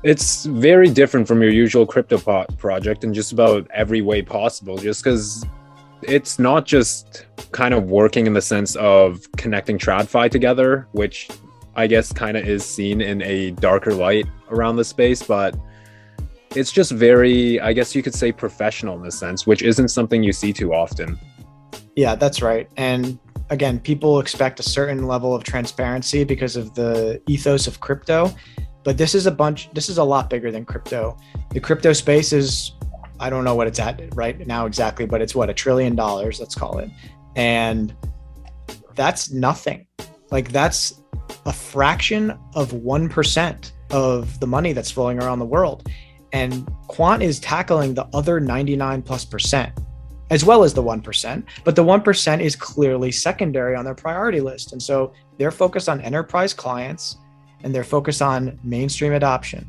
S1: it's very different from your usual CryptoPot project in just about every way possible, just because it's not just kind of working in the sense of connecting TradFi together, which I guess kind of is seen in a darker light around the space, but it's just very, I guess you could say, professional in this sense, which isn't something you see too often.
S2: Yeah, that's right. And again, people expect a certain level of transparency because of the ethos of crypto. But this is a bunch, this is a lot bigger than crypto. The crypto space is, I don't know what it's at right now exactly, but it's what, a trillion dollars, let's call it. And that's nothing. Like that's a fraction of 1% of the money that's flowing around the world. And Quant is tackling the other 99 plus percent as well as the 1%. But the 1% is clearly secondary on their priority list. And so they're focused on enterprise clients and they're focused on mainstream adoption.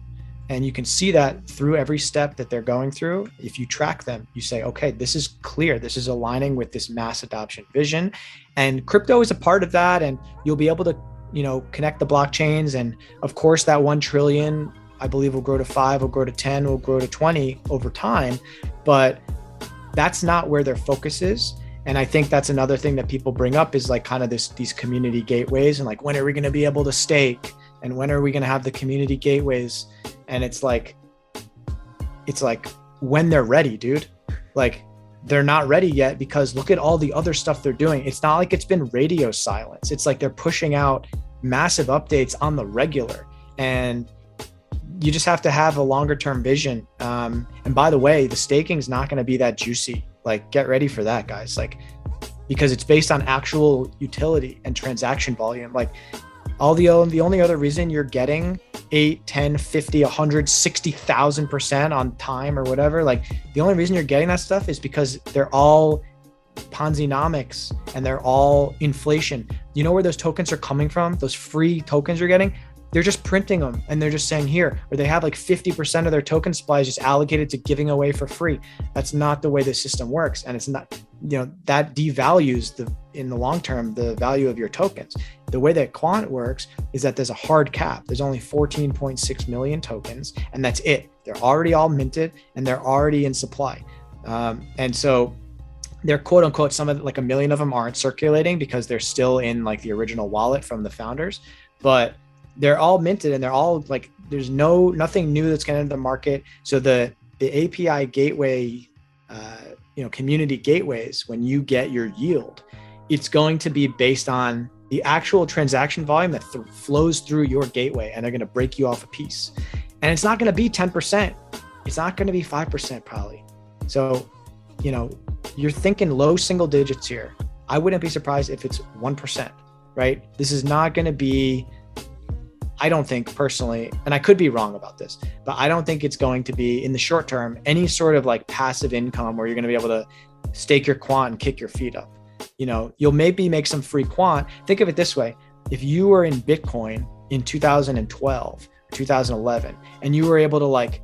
S2: And you can see that through every step that they're going through. If you track them, you say, okay, this is clear. This is aligning with this mass adoption vision. And crypto is a part of that. And you'll be able to, you know, connect the blockchains. And of course, that 1 trillion, I believe, will grow to five, will grow to 10, will grow to 20 over time. But that's not where their focus is. And i think that's another thing that people bring up is like kind of this these community gateways and like when are we going to be able to stake? And when are we going to have the community gateways? And it's like it's like when they're ready dude. Like they're not ready yet because look at all the other stuff they're doing. It's not like it's been radio silence. It's like they're pushing out massive updates on the regular. And you just have to have a longer term vision. Um, and by the way, the staking is not going to be that juicy. Like, get ready for that, guys. Like, because it's based on actual utility and transaction volume. Like, all the the only other reason you're getting 8 10 50 160,000 percent on time or whatever like the only reason you're getting that stuff is because they're all ponzinomics and they're all inflation you know where those tokens are coming from those free tokens you're getting they're just printing them and they're just saying here, or they have like 50% of their token supply just allocated to giving away for free. That's not the way the system works. And it's not, you know, that devalues the, in the long term, the value of your tokens. The way that Quant works is that there's a hard cap. There's only 14.6 million tokens, and that's it. They're already all minted and they're already in supply. Um, and so they're quote unquote some of like a million of them aren't circulating because they're still in like the original wallet from the founders but they're all minted and they're all like there's no nothing new that's going into the market. So the the api gateway uh, you know community gateways when you get your yield it's going to be based on the actual transaction volume that th- flows through your gateway and they're going to break you off a piece. And it's not going to be 10% it's not going to be 5% probably. So you know you're thinking low single digits here. I wouldn't be surprised if it's 1% right? This is not going to be I don't think personally, and I could be wrong about this, but I don't think it's going to be in the short term any sort of like passive income where you're going to be able to stake your quant and kick your feet up. You know, you'll maybe make some free quant. Think of it this way if you were in Bitcoin in 2012, 2011, and you were able to like,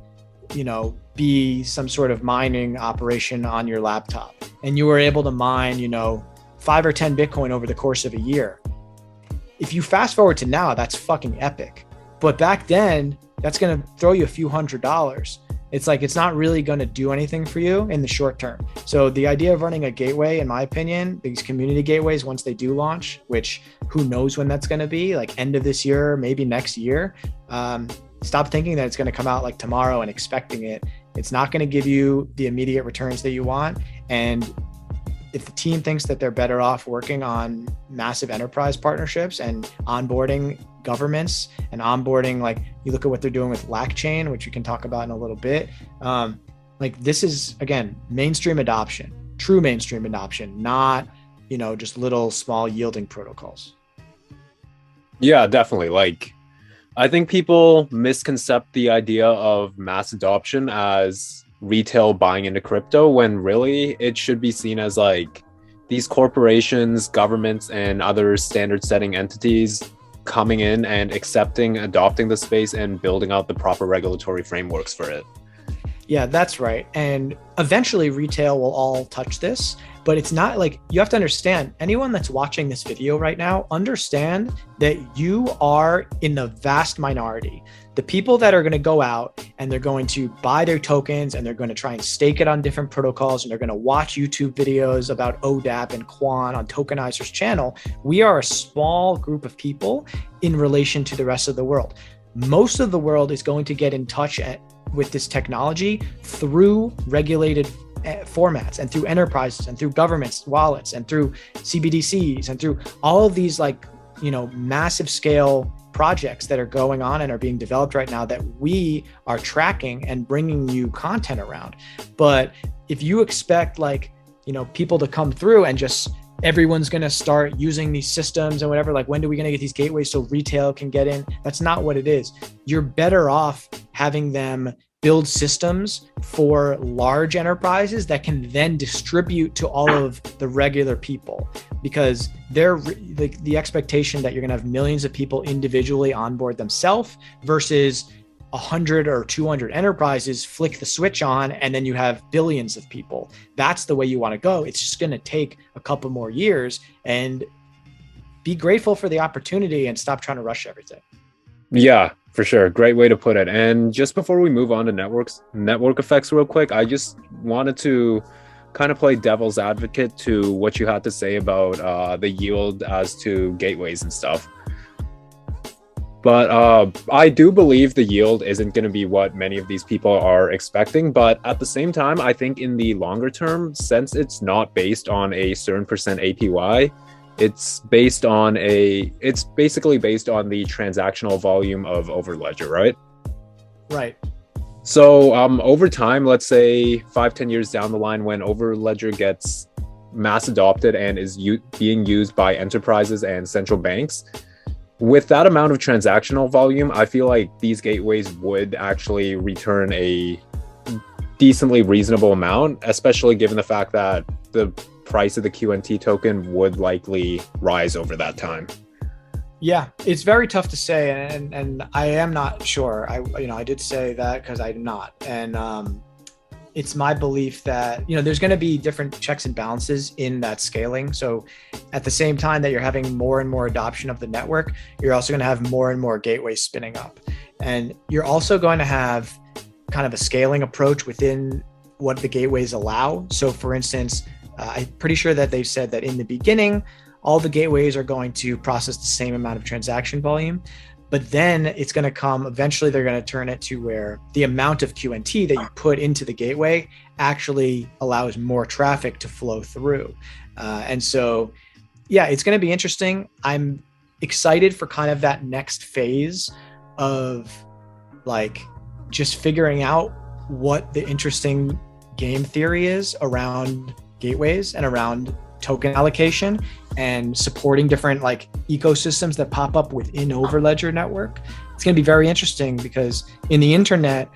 S2: you know, be some sort of mining operation on your laptop, and you were able to mine, you know, five or 10 Bitcoin over the course of a year, if you fast forward to now, that's fucking epic. But back then, that's going to throw you a few hundred dollars. It's like it's not really going to do anything for you in the short term. So the idea of running a gateway, in my opinion, these community gateways, once they do launch, which who knows when that's going to be, like end of this year, maybe next year. Um, stop thinking that it's going to come out like tomorrow and expecting it. It's not going to give you the immediate returns that you want, and if the team thinks that they're better off working on massive enterprise partnerships and onboarding governments and onboarding like you look at what they're doing with LACChain, which we can talk about in a little bit. Um, like this is again mainstream adoption, true mainstream adoption, not you know just little small yielding protocols.
S1: Yeah, definitely. Like I think people misconcept the idea of mass adoption as retail buying into crypto when really it should be seen as like these corporations, governments, and other standard setting entities coming in and accepting, adopting the space, and building out the proper regulatory frameworks for it.
S2: Yeah, that's right. And eventually, retail will all touch this but it's not like you have to understand anyone that's watching this video right now understand that you are in the vast minority the people that are going to go out and they're going to buy their tokens and they're going to try and stake it on different protocols and they're going to watch youtube videos about odap and quan on tokenicer's channel we are a small group of people in relation to the rest of the world. Most of the world is going to get in touch at, with this technology through regulated Eh, formats and through enterprises and through governments wallets and through cbdc's and through all of these like you know massive scale projects that are going on and are being developed right now that we are tracking and bringing you content around. But if you expect like you know people to come through and just everyone's going to start using these systems and whatever like when do we going to get these gateways so retail can get in? That's not what it is. You're better off having them build systems for large enterprises that can then distribute to all of the regular people. Because they're the, the expectation that you're going to have millions of people individually onboard themselves versus 100 or 200 enterprises flick the switch on and then you have billions of people. That's the way you want to go. It's just going to take a couple more years and be grateful for the opportunity and stop trying to rush everything.
S1: Yeah for sure. Great way to put it. And just before we move on to networks, network effects, real quick, I just wanted to kind of play devil's advocate to what you had to say about uh, the yield as to gateways and stuff. But uh, I do believe the yield isn't going to be what many of these people are expecting. But at the same time, I think in the longer term, since it's not based on a certain percent APY, it's based on a it's basically based on the transactional volume of overledger right?
S2: Right.
S1: So um over time let's say five ten years down the line when overledger gets mass adopted and is u- being used by enterprises and central banks with that amount of transactional volume i feel like these gateways would actually return a decently reasonable amount especially given the fact that the price of the QNT token would likely rise over that time?
S2: Yeah, it's very tough to say, and and I am not sure. I you know I did say that because I'm not, and um, it's my belief that you know there's going to be different checks and balances in that scaling. So at the same time that you're having more and more adoption of the network, you're also going to have more and more gateways spinning up, and you're also going to have kind of a scaling approach within what the gateways allow. So for instance, uh, I'm pretty sure that they've said that in the beginning, all the gateways are going to process the same amount of transaction volume. but then it's going to come eventually they're going to turn it to where the amount of qnt that you put into the gateway actually allows more traffic to flow through uh, and so yeah it's going to be interesting i'm excited for kind of that next phase of like just figuring out what the interesting game theory is around gateways and around token allocation and supporting different like ecosystems that pop up within Overledger network. It's going to be very interesting because in the internet,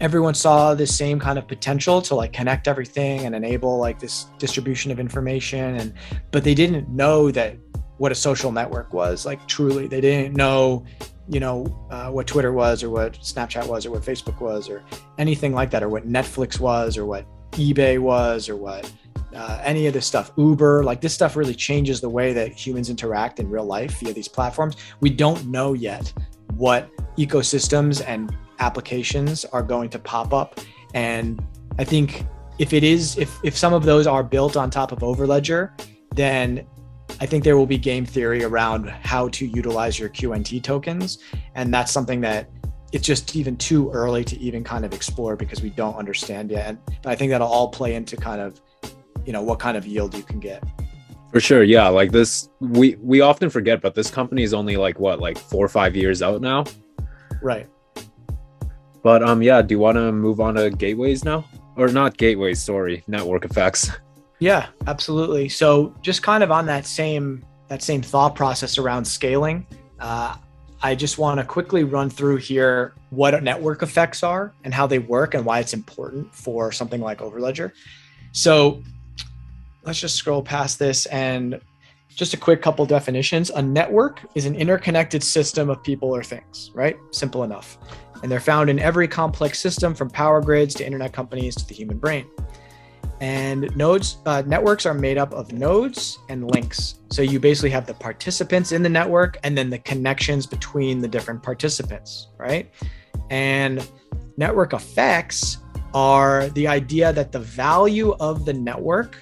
S2: everyone saw the same kind of potential to like connect everything and enable like this distribution of information and but they didn't know that what a social network was like truly they didn't know you know uh, what twitter was or what snapchat was or what facebook was or anything like that or what netflix was or what ebay was or what uh, any of this stuff, Uber, like this stuff really changes the way that humans interact in real life via these platforms. We don't know yet what ecosystems and applications are going to pop up. And I think if it is, if, if some of those are built on top of Overledger, then I think there will be game theory around how to utilize your QNT tokens. And that's something that it's just even too early to even kind of explore because we don't understand yet. And I think that'll all play into kind of you know what kind of yield you can get.
S1: For sure yeah like this we we often forget but this company is only like what like four or five years out now?
S2: Right.
S1: But um yeah do you want to move on to gateways now? Or not gateways sorry network effects.
S2: Yeah absolutely. So just kind of on that same that same thought process around scaling uh, i just want to quickly run through here what network effects are and how they work and why it's important for something like overledger. So let's just scroll past this and just a quick couple definitions. A network is an interconnected system of people or things, right? Simple enough. And they're found in every complex system from power grids to internet companies to the human brain. And nodes, uh, networks are made up of nodes and links. So you basically have the participants in the network and then the connections between the different participants, right? And network effects are the idea that the value of the network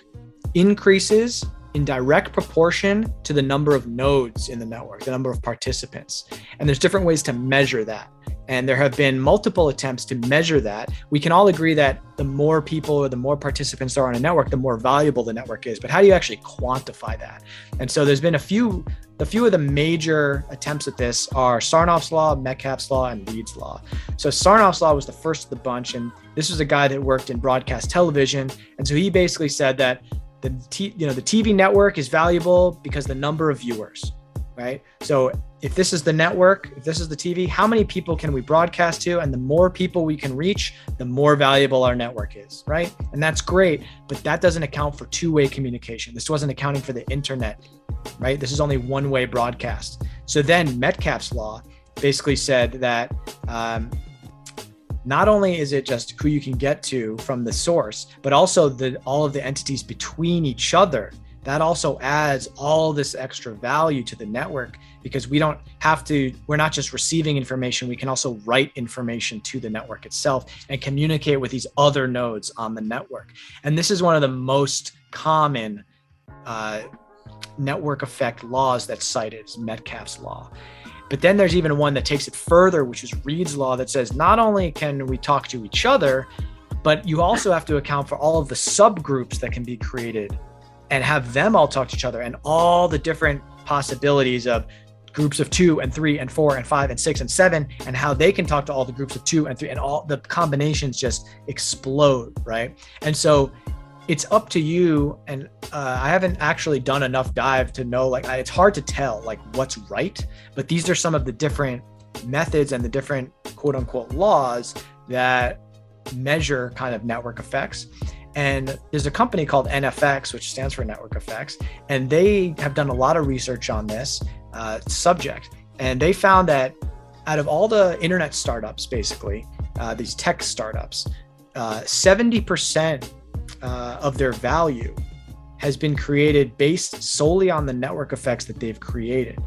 S2: increases in direct proportion to the number of nodes in the network, the number of participants. And there's different ways to measure that. And there have been multiple attempts to measure that. We can all agree that the more people or the more participants are on a network, the more valuable the network is. But how do you actually quantify that? And so there's been a few, a few of the major attempts at this are Sarnoff's law, Metcalfe's law, and Reed's law. So Sarnoff's law was the first of the bunch, and this was a guy that worked in broadcast television. And so he basically said that the t- you know the TV network is valuable because the number of viewers, right? So if this is the network, if this is the TV, how many people can we broadcast to? And the more people we can reach, the more valuable our network is, right? And that's great, but that doesn't account for two-way communication. This wasn't accounting for the internet, right? This is only one-way broadcast. So then Metcalfe's law basically said that um, not only is it just who you can get to from the source, but also the all of the entities between each other. That also adds all this extra value to the network because we don't have to, we're not just receiving information, we can also write information to the network itself and communicate with these other nodes on the network. And this is one of the most common uh, network effect laws that's cited, is Metcalfe's law. But then there's even one that takes it further, which is Reed's law that says not only can we talk to each other, but you also have to account for all of the subgroups that can be created and have them all talk to each other and all the different possibilities of groups of two and three and four and five and six and seven and how they can talk to all the groups of two and three and all the combinations just explode right? And so it's up to you and uh, i haven't actually done enough dive to know like it's hard to tell like what's right but these are some of the different methods and the different quote unquote laws that measure kind of network effects. And there's a company called nfx which stands for network effects and they have done a lot of research on this uh, subject. And they found that out of all the internet startups basically uh, these tech startups uh, 70% uh, of their value has been created based solely on the network effects that they've created,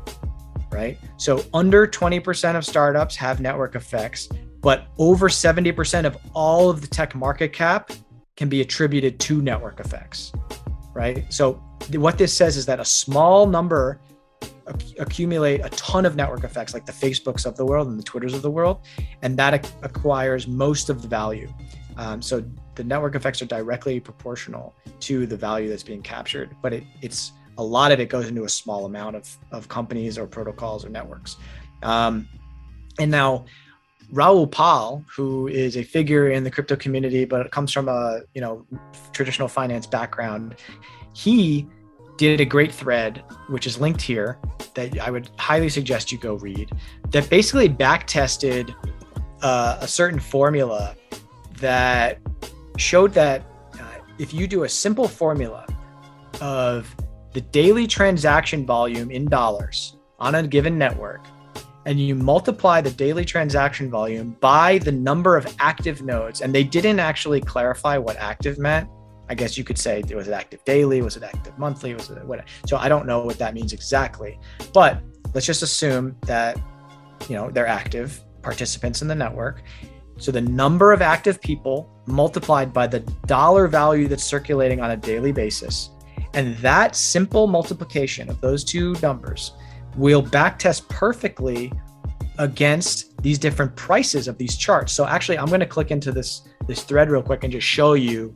S2: right? So under 20% of startups have network effects, but over 70% of all of the tech market cap can be attributed to network effects, right? So what this says is that a small number accumulate a ton of network effects like the Facebooks of the world and the Twitters of the world, and that ac- acquires most of the value. Um, so the network effects are directly proportional to the value that's being captured, but it, it's a lot of it goes into a small amount of, of companies or protocols or networks. Um, and now Raoul Pal, who is a figure in the crypto community, but comes from a you know traditional finance background, he did a great thread, which is linked here, that I would highly suggest you go read, that basically back tested uh, a certain formula that showed that uh, if you do a simple formula of the daily transaction volume in dollars on a given network, and you multiply the daily transaction volume by the number of active nodes, and they didn't actually clarify what active meant. I guess you could say was it active daily, was it active monthly, was it what? So I don't know what that means exactly, but let's just assume that you know they're active participants in the network. So the number of active people multiplied by the dollar value that's circulating on a daily basis, and that simple multiplication of those two numbers will backtest perfectly against these different prices of these charts. So actually, I'm going to click into this this thread real quick and just show you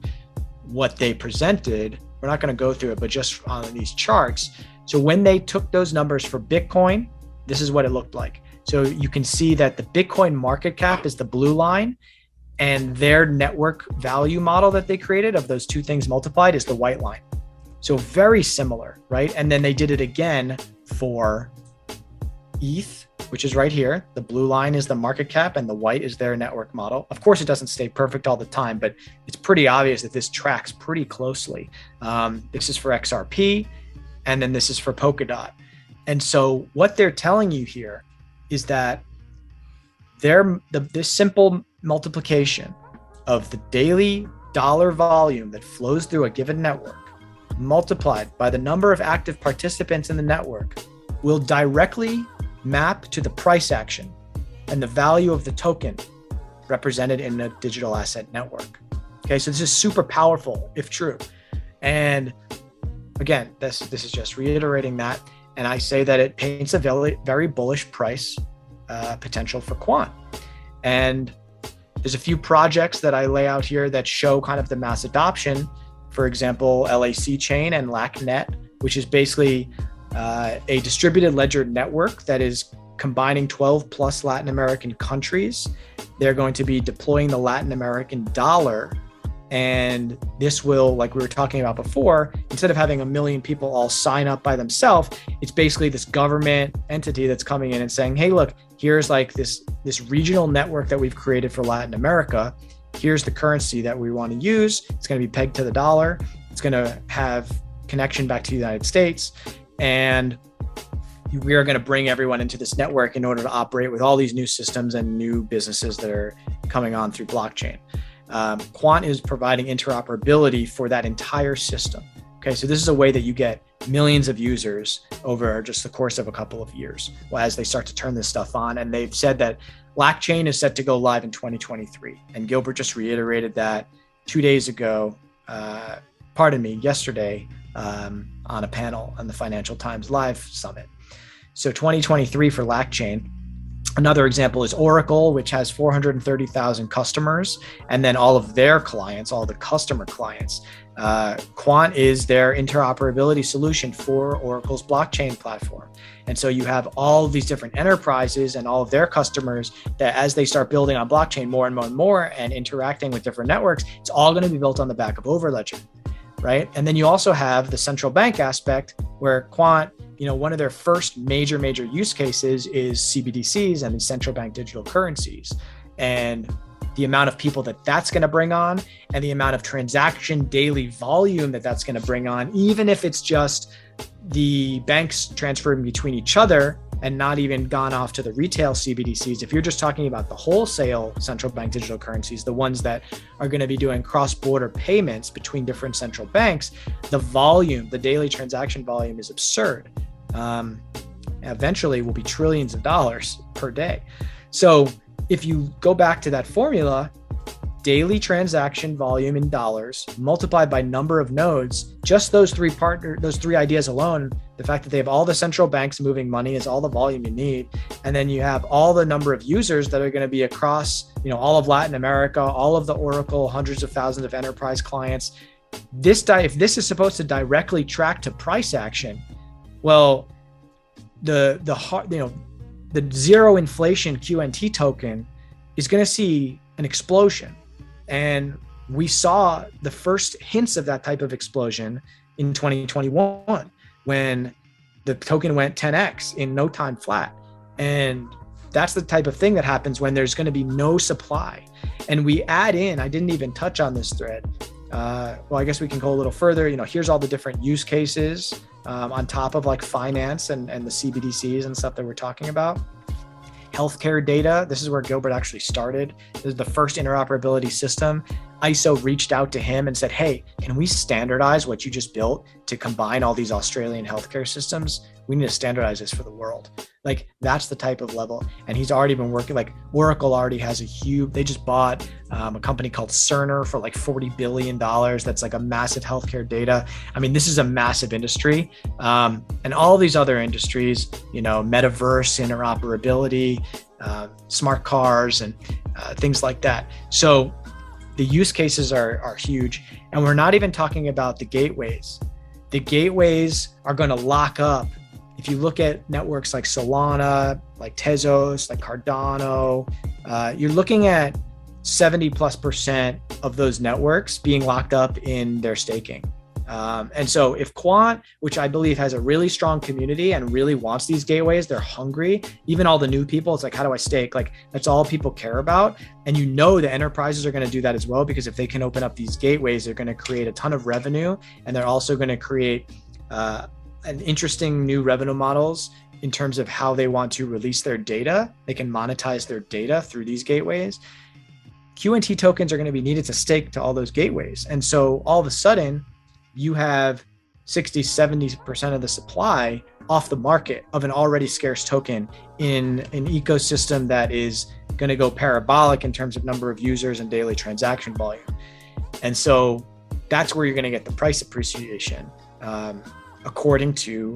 S2: what they presented. We're not going to go through it, but just on these charts. So when they took those numbers for Bitcoin, this is what it looked like. So you can see that the Bitcoin market cap is the blue line and their network value model that they created of those two things multiplied is the white line. So very similar, right? And then they did it again for ETH, which is right here. The blue line is the market cap and the white is their network model. Of course, it doesn't stay perfect all the time, but it's pretty obvious that this tracks pretty closely. Um, this is for XRP, and then this is for Polkadot. And so, what they're telling you here is that the, this simple multiplication of the daily dollar volume that flows through a given network multiplied by the number of active participants in the network will directly map to the price action and the value of the token represented in a digital asset network. Okay, so this is super powerful if true. And again, this this is just reiterating that. And I say that it paints a very, very bullish price uh, potential for quant. And there's a few projects that I lay out here that show kind of the mass adoption. For example, LAC Chain and LACnet, which is basically uh, a distributed ledger network that is combining 12 plus Latin American countries. They're going to be deploying the Latin American dollar. And this will, like we were talking about before, instead of having a million people all sign up by themselves, it's basically this government entity that's coming in and saying, hey, look, here's like this, this regional network that we've created for Latin America. Here's the currency that we want to use. It's going to be pegged to the dollar. It's going to have connection back to the United States and we are going to bring everyone into this network in order to operate with all these new systems and new businesses that are coming on through blockchain. Um, Quant is providing interoperability for that entire system. Okay, so this is a way that you get millions of users over just the course of a couple of years as they start to turn this stuff on. And they've said that LACchain is set to go live in 2023. And Gilbert just reiterated that two days ago, uh, pardon me, yesterday um, on a panel on the Financial Times Live Summit. So 2023 for LACchain. Another example is Oracle, which has 430,000 customers, and then all of their clients, all the customer clients. Uh, Quant is their interoperability solution for Oracle's blockchain platform. And so you have all these different enterprises and all of their customers that as they start building on blockchain more and more and more and interacting with different networks, it's all going to be built on the back of Overledger right? And then you also have the central bank aspect where Quant, you know, one of their first major, major use cases is CBDCs and the central bank digital currencies. And the amount of people that that's going to bring on and the amount of transaction daily volume that that's going to bring on, even if it's just the banks transferring between each other and not even gone off to the retail CBDCs, if you're just talking about the wholesale central bank digital currencies, the ones that are going to be doing cross border payments between different central banks, the volume, the daily transaction volume is absurd. Um, eventually, will be trillions of dollars per day. So, if you go back to that formula, daily transaction volume in dollars multiplied by number of nodes just those three partner those three ideas alone the fact that they have all the central banks moving money is all the volume you need. And then you have all the number of users that are going to be across you know all of latin america all of the oracle hundreds of thousands of enterprise clients. This di- if this is supposed to directly track to price action well the the hard you know the zero inflation qnt token is going to see an explosion and we saw the first hints of that type of explosion in 2021 when the token went 10x in no time flat. And that's the type of thing that happens when there's going to be no supply. And we add in, I didn't even touch on this thread. Uh, well, I guess we can go a little further. You know, here's all the different use cases um, on top of like finance and, and the CBDCs and stuff that we're talking about healthcare data. This is where Gilbert actually started. This is the first interoperability system. ISO reached out to him and said, Hey, can we standardize what you just built to combine all these Australian healthcare systems? We need to standardize this for the world. Like that's the type of level. And he's already been working, like Oracle already has a huge, they just bought um, a company called Cerner for like $40 billion. That's like a massive healthcare data. I mean, this is a massive industry. Um, and all these other industries, you know, metaverse, interoperability, uh, smart cars, and uh, things like that. So the use cases are, are huge. And we're not even talking about the gateways. The gateways are going to lock up if you look at networks like Solana, like Tezos, like Cardano, uh, you're looking at 70 plus percent of those networks being locked up in their staking. Um, and so, if Quant, which I believe has a really strong community and really wants these gateways, they're hungry. Even all the new people, it's like, how do I stake? Like, that's all people care about. And you know, the enterprises are going to do that as well because if they can open up these gateways, they're going to create a ton of revenue and they're also going to create uh, an interesting new revenue models in terms of how they want to release their data. They can monetize their data through these gateways. QNT tokens are going to be needed to stake to all those gateways. And so all of a sudden, you have 60, 70% of the supply off the market of an already scarce token in an ecosystem that is going to go parabolic in terms of number of users and daily transaction volume. And so that's where you're going to get the price appreciation. Um, according to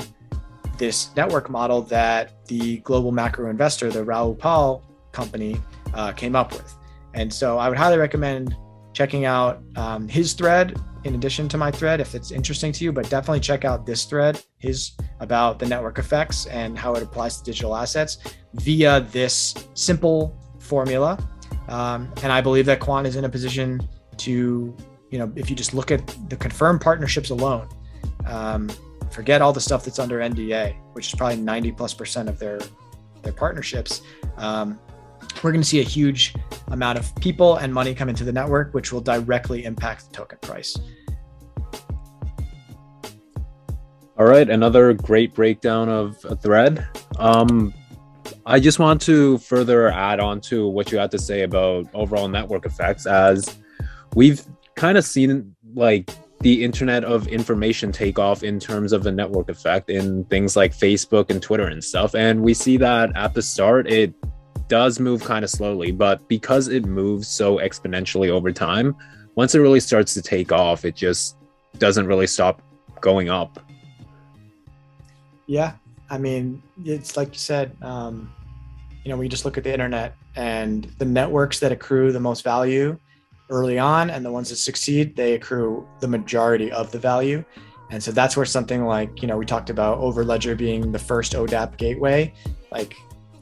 S2: this network model that the global macro investor, the Raoul Pal company, uh, came up with. And so I would highly recommend checking out um, his thread in addition to my thread if it's interesting to you, but definitely check out this thread, his about the network effects and how it applies to digital assets via this simple formula. Um, and I believe that Quant is in a position to, you know, if you just look at the confirmed partnerships alone, um, forget all the stuff that's under NDA, which is probably 90 plus percent of their their partnerships. Um, we're going to see a huge amount of people and money come into the network, which will directly impact the token price.
S1: All right, another great breakdown of a thread. Um, I just want to further add on to what you had to say about overall network effects, as we've kind of seen like the internet of information take off in terms of the network effect in things like Facebook and Twitter and stuff. And we see that at the start, it does move kind of slowly, but because it moves so exponentially over time, once it really starts to take off, it just doesn't really stop going up.
S2: Yeah. I mean, it's like you said, um, you know, we just look at the internet and the networks that accrue the most value early on and the ones that succeed they accrue the majority of the value. And so that's where something like you know we talked about overledger being the first odap gateway. Like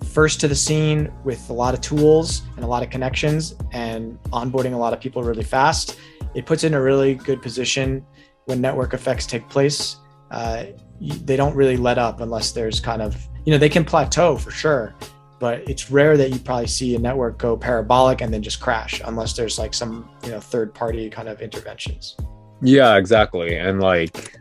S2: first to the scene with a lot of tools and a lot of connections and onboarding a lot of people really fast. It puts in a really good position when network effects take place. Uh, they don't really let up unless there's kind of you know they can plateau for sure but it's rare that you probably see a network go parabolic and then just crash unless there's like some you know third party kind of interventions.
S1: Yeah exactly and like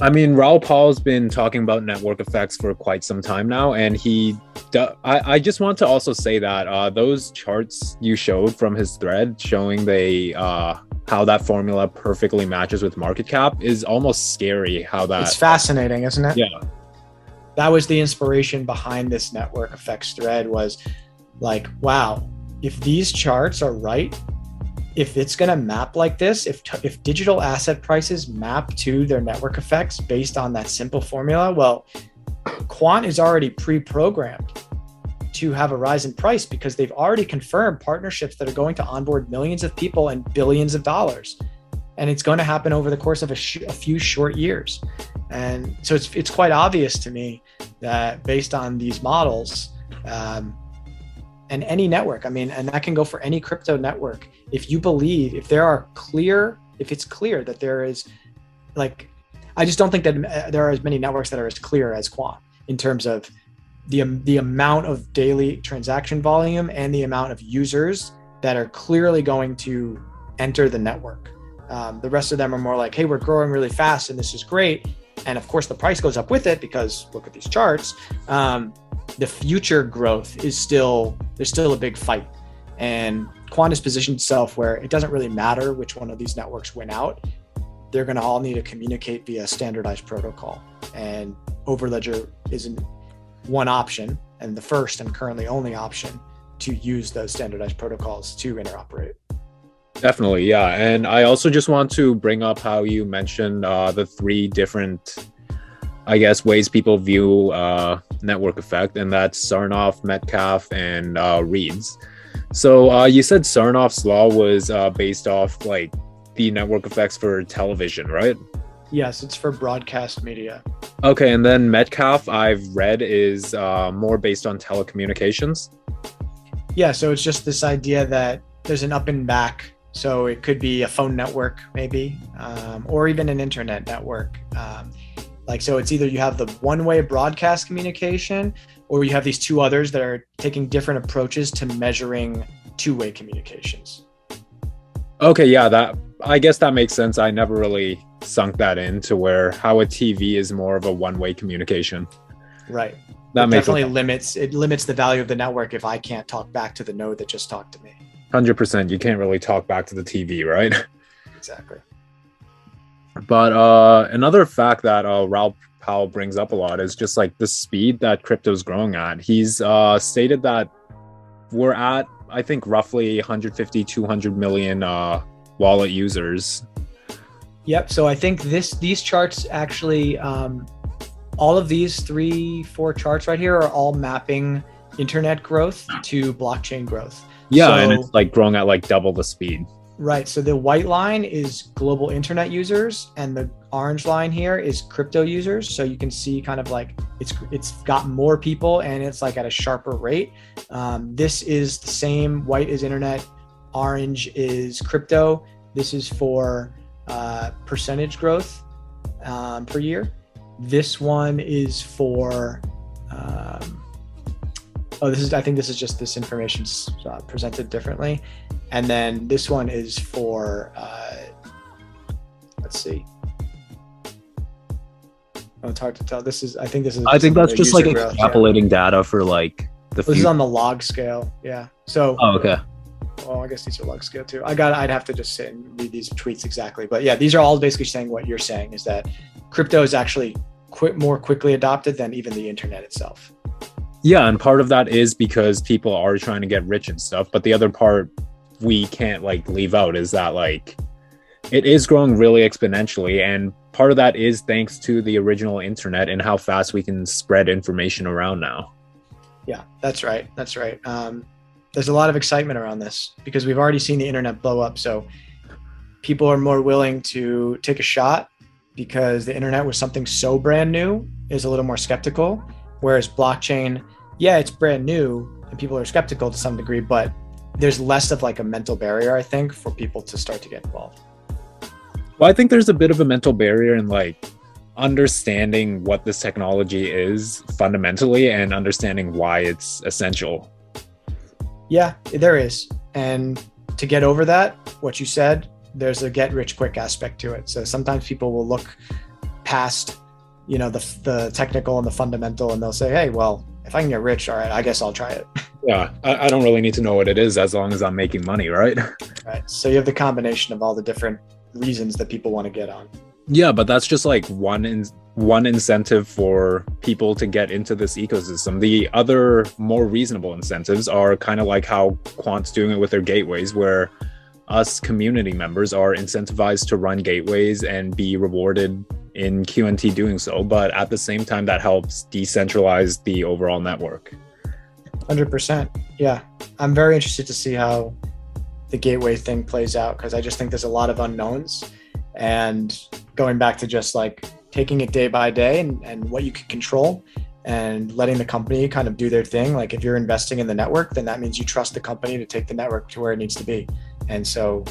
S1: i mean raoul Pal's been talking about network effects for quite some time now and he I, I just want to also say that uh, those charts you showed from his thread showing the uh, how that formula perfectly matches with market cap is almost scary how that
S2: it's fascinating isn't it?
S1: Yeah
S2: that was the inspiration behind this network effects thread was like wow if these charts are right, if it's going to map like this, if if digital asset prices map to their network effects based on that simple formula, well, Quant is already pre-programmed to have a rise in price because they've already confirmed partnerships that are going to onboard millions of people and billions of dollars. And it's going to happen over the course of a, sh- a few short years. And so it's, it's quite obvious to me that based on these models, um, and any network, I mean, and that can go for any crypto network. If you believe, if there are clear, if it's clear that there is like, I just don't think that uh, there are as many networks that are as clear as Quant in terms of the the amount of daily transaction volume and the amount of users that are clearly going to enter the network. Um, the rest of them are more like, hey, we're growing really fast and this is great. And of course, the price goes up with it because look at these charts. Um, the future growth is still there's still a big fight, and Quant positioned itself where it doesn't really matter which one of these networks win out. They're going to all need to communicate via standardized protocol, and Overledger isn't one option and the first and currently only option to use those standardized protocols to interoperate.
S1: Definitely, yeah. And I also just want to bring up how you mentioned uh, the three different, I guess, ways people view uh, network effect, and that's Sarnoff, Metcalfe, and uh, Reeds. So uh, you said Sarnoff's law was uh, based off like the network effects for television, right?
S2: Yes, it's for broadcast media.
S1: Okay, and then Metcalfe, I've read, is uh, more based on telecommunications.
S2: Yeah, so it's just this idea that there's an up and back. So it could be a phone network, maybe, um, or even an internet network. Um, like, so it's either you have the one way broadcast communication, or you have these two others that are taking different approaches to measuring two way communications.
S1: Okay, yeah, that I guess that makes sense. I never really sunk that into where how a TV is more of a one-way communication.
S2: Right.
S1: That
S2: definitely limits it limits the value of the network if I can't talk back to the node that just talked to me.
S1: Hundred percent. You can't really talk back to the TV, right?
S2: Exactly.
S1: But uh, another fact that uh, Raoul Pal brings up a lot is just like the speed that crypto's growing at. He's uh, stated that we're at, I think, roughly 150, 200 million uh, wallet users.
S2: Yep. So I think this these charts actually, um, all of these three, four charts right here are all mapping internet growth to blockchain growth.
S1: Yeah,
S2: So-
S1: and it's like growing at like double the speed.
S2: Right. So the white line is global internet users, and the orange line here is crypto users. So you can see kind of like it's it's got more people, and it's like at a sharper rate. Um, this is the same. White is internet, orange is crypto. This is for uh, percentage growth um, per year. This one is for. Um, oh, this is. I think this is just this information's uh, presented differently. And then this one is for uh, let's see. Oh it's hard to tell. This is i think this is
S1: I think that's just like
S2: growth, yeah.
S1: extrapolating data for like the
S2: this is on the log scale yeah. So
S1: oh, okay.
S2: well i guess these are log scale too. I got i'd have to just sit and read these tweets exactly. But yeah these are all basically saying what you're saying is that crypto is actually quick more quickly adopted than even the internet itself
S1: Yeah, and part of that is because people are trying to get rich and stuff, but the other part we can't like leave out is that like it is growing really exponentially and part of that is thanks to the original internet and how fast we can spread information around now.
S2: Yeah, that's right. That's right. Um, there's a lot of excitement around this because we've already seen the internet blow up. So people are more willing to take a shot because the internet was something so brand new is a little more skeptical. Whereas blockchain, yeah, it's brand new and people are skeptical to some degree, but there's less of like a mental barrier, I think, for people to start to get involved.
S1: Well, I think there's a bit of a mental barrier in like understanding what this technology is fundamentally and understanding why it's essential.
S2: Yeah, there is. And to get over that, what you said, there's a get rich quick aspect to it. So sometimes people will look past, you know, the, the technical and the fundamental, and they'll say, hey, well, if I can get rich, all right, I guess I'll try it.
S1: Yeah, I, I don't really need to know what it is as long as I'm making money, right? *laughs*
S2: Right. So you have the combination of all the different reasons that people want to get on.
S1: Yeah, but that's just like one in one incentive for people to get into this ecosystem. The other more reasonable incentives are kind of like how Quant's doing it with their gateways, where us community members are incentivized to run gateways and be rewarded in QNT doing so. But at the same time, that helps decentralize the overall network.
S2: 100%. Yeah. I'm very interested to see how the gateway thing plays out because I just think there's a lot of unknowns. And going back to just like taking it day by day and, and what you can control and letting the company kind of do their thing. Like if you're investing in the network, then that means you trust the company to take the network to where it needs to be. And so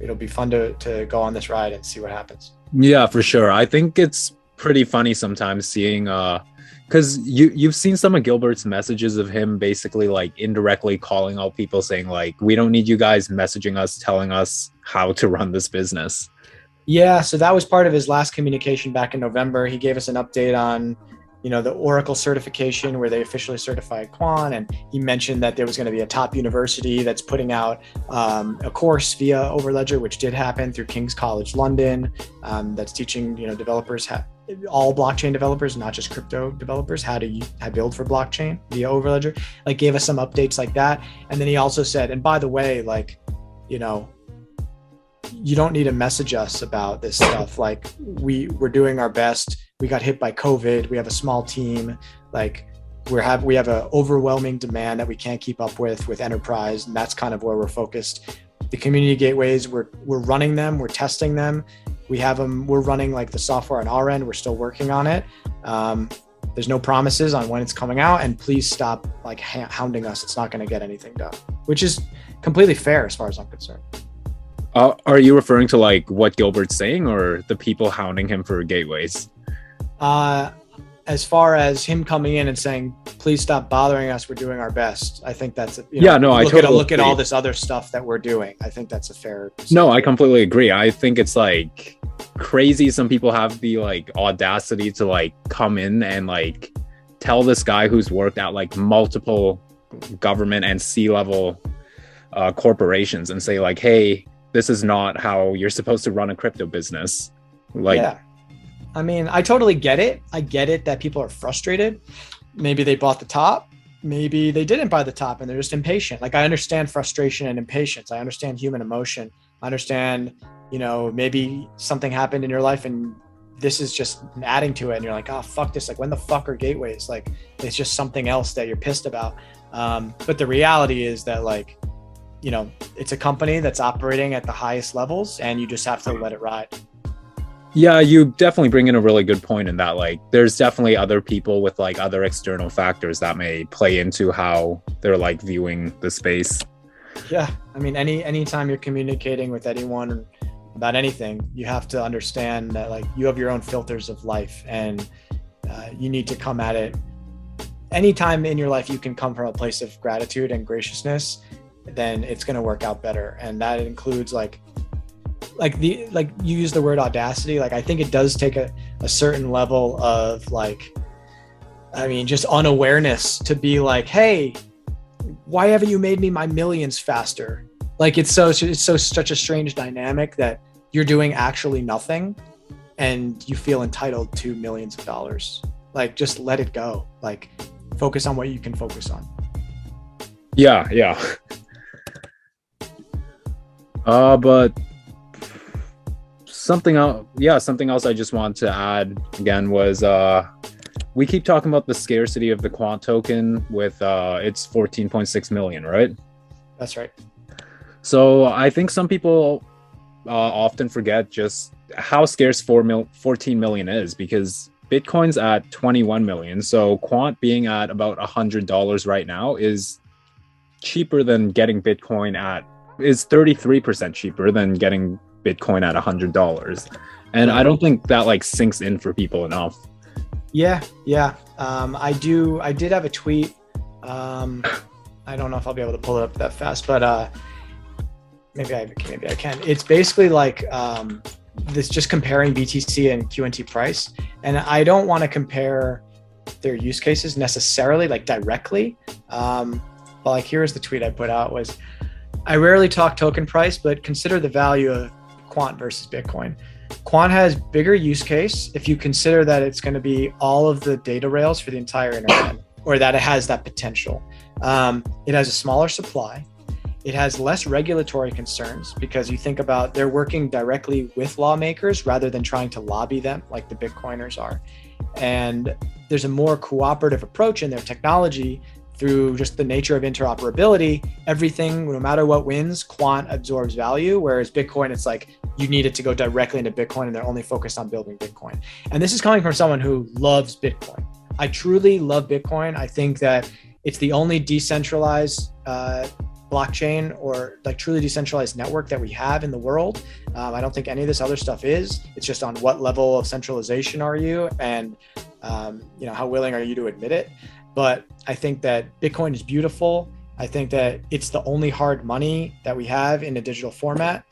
S2: it'll be fun to, to go on this ride and see what happens.
S1: Yeah, for sure. I think it's pretty funny sometimes seeing uh because you you've seen some of Gilbert's messages of him basically like indirectly calling out people saying like we don't need you guys messaging us telling us how to run this business
S2: yeah, so that was part of his last communication back in November. He gave us an update on, you know, the Oracle certification where they officially certified Quant, and he mentioned that there was going to be a top university that's putting out um, a course via Overledger, which did happen through King's College London, um, that's teaching you know developers how, all blockchain developers, not just crypto developers, how to, how build for blockchain via Overledger. Like gave us some updates like that, and then he also said, and by the way, like, you know, you don't need to message us about this stuff. Like we we're doing our best. We got hit by covid. We have a small team. Like we have we have an overwhelming demand that we can't keep up with with enterprise and that's kind of where we're focused. The community gateways we're we're running them. We're testing them. We have them we're running like the software on our end. We're still working on it. Um, there's no promises on when it's coming out and please stop like hounding us. It's not going to get anything done which is completely fair as far as i'm concerned
S1: uh, are you referring to like what Gilbert's saying or the people hounding him for gateways?
S2: Uh, as far as him coming in and saying, "Please stop bothering us. We're doing our best." I think that's
S1: you know, yeah. No, I
S2: look
S1: totally
S2: at look at all this other stuff that we're doing. I think that's a fair.
S1: No, I completely agree. I think it's like crazy. Some people have the like audacity to like come in and like tell this guy who's worked at like multiple government and C level uh, corporations and say like, "Hey, this is not how you're supposed to run a crypto business. Like, yeah.
S2: I mean, I totally get it. I get it that people are frustrated. Maybe they bought the top. Maybe they didn't buy the top and they're just impatient. Like, I understand frustration and impatience. I understand human emotion. I understand, you know, maybe something happened in your life and this is just adding to it. And you're like, oh, fuck this. Like, when the fuck are gateways? Like, it's just something else that you're pissed about. Um, but the reality is that, like, you know, it's a company that's operating at the highest levels and you just have to let it ride.
S1: Yeah, you definitely bring in a really good point in that like there's definitely other people with like other external factors that may play into how they're like viewing the space.
S2: Yeah. I mean any anytime you're communicating with anyone about anything, you have to understand that like you have your own filters of life and uh, you need to come at it anytime in your life you can come from a place of gratitude and graciousness then it's going to work out better. And that includes like like the like you use the word audacity. Like i think it does take a, a certain level of like i mean just unawareness to be like hey why haven't you made me my millions faster? Like it's so it's so such a strange dynamic that you're doing actually nothing and you feel entitled to millions of dollars. Like just let it go. Like focus on what you can focus on.
S1: Yeah yeah *laughs* Uh, but something else, yeah, something else I just want to add again was uh, we keep talking about the scarcity of the quant token with uh, it's 14.6 million, right?
S2: That's right.
S1: So I think some people uh, often forget just how scarce 4 mil- 14 million is because Bitcoin's at 21 million. So quant being at about $100 right now is cheaper than getting Bitcoin at is 33% cheaper than getting Bitcoin at $100. And I don't think that like sinks in for people enough.
S2: Yeah, yeah. Um, I do. I did have a tweet. Um, I don't know if I'll be able to pull it up that fast, but uh, maybe I maybe I can. It's basically like um, this, just comparing BTC and QNT price, and I don't want to compare their use cases necessarily, like directly. Um, but like here's the tweet I put out was I rarely talk token price, but consider the value of Quant versus Bitcoin. Quant has bigger use case if you consider that it's going to be all of the data rails for the entire internet, or that it has that potential. Um, it has a smaller supply. It has less regulatory concerns because you think about they're working directly with lawmakers rather than trying to lobby them like the Bitcoiners are. And there's a more cooperative approach in their technology through just the nature of interoperability. Everything, no matter what wins, quant absorbs value. Whereas Bitcoin, it's like you need it to go directly into Bitcoin and they're only focused on building Bitcoin. And this is coming from someone who loves Bitcoin. I truly love Bitcoin. I think that it's the only decentralized uh, blockchain or like truly decentralized network that we have in the world. Um, I don't think any of this other stuff is. It's just on what level of centralization are you, and um, you know how willing are you to admit it. But I think that Bitcoin is beautiful. I think that it's the only hard money that we have in a digital format,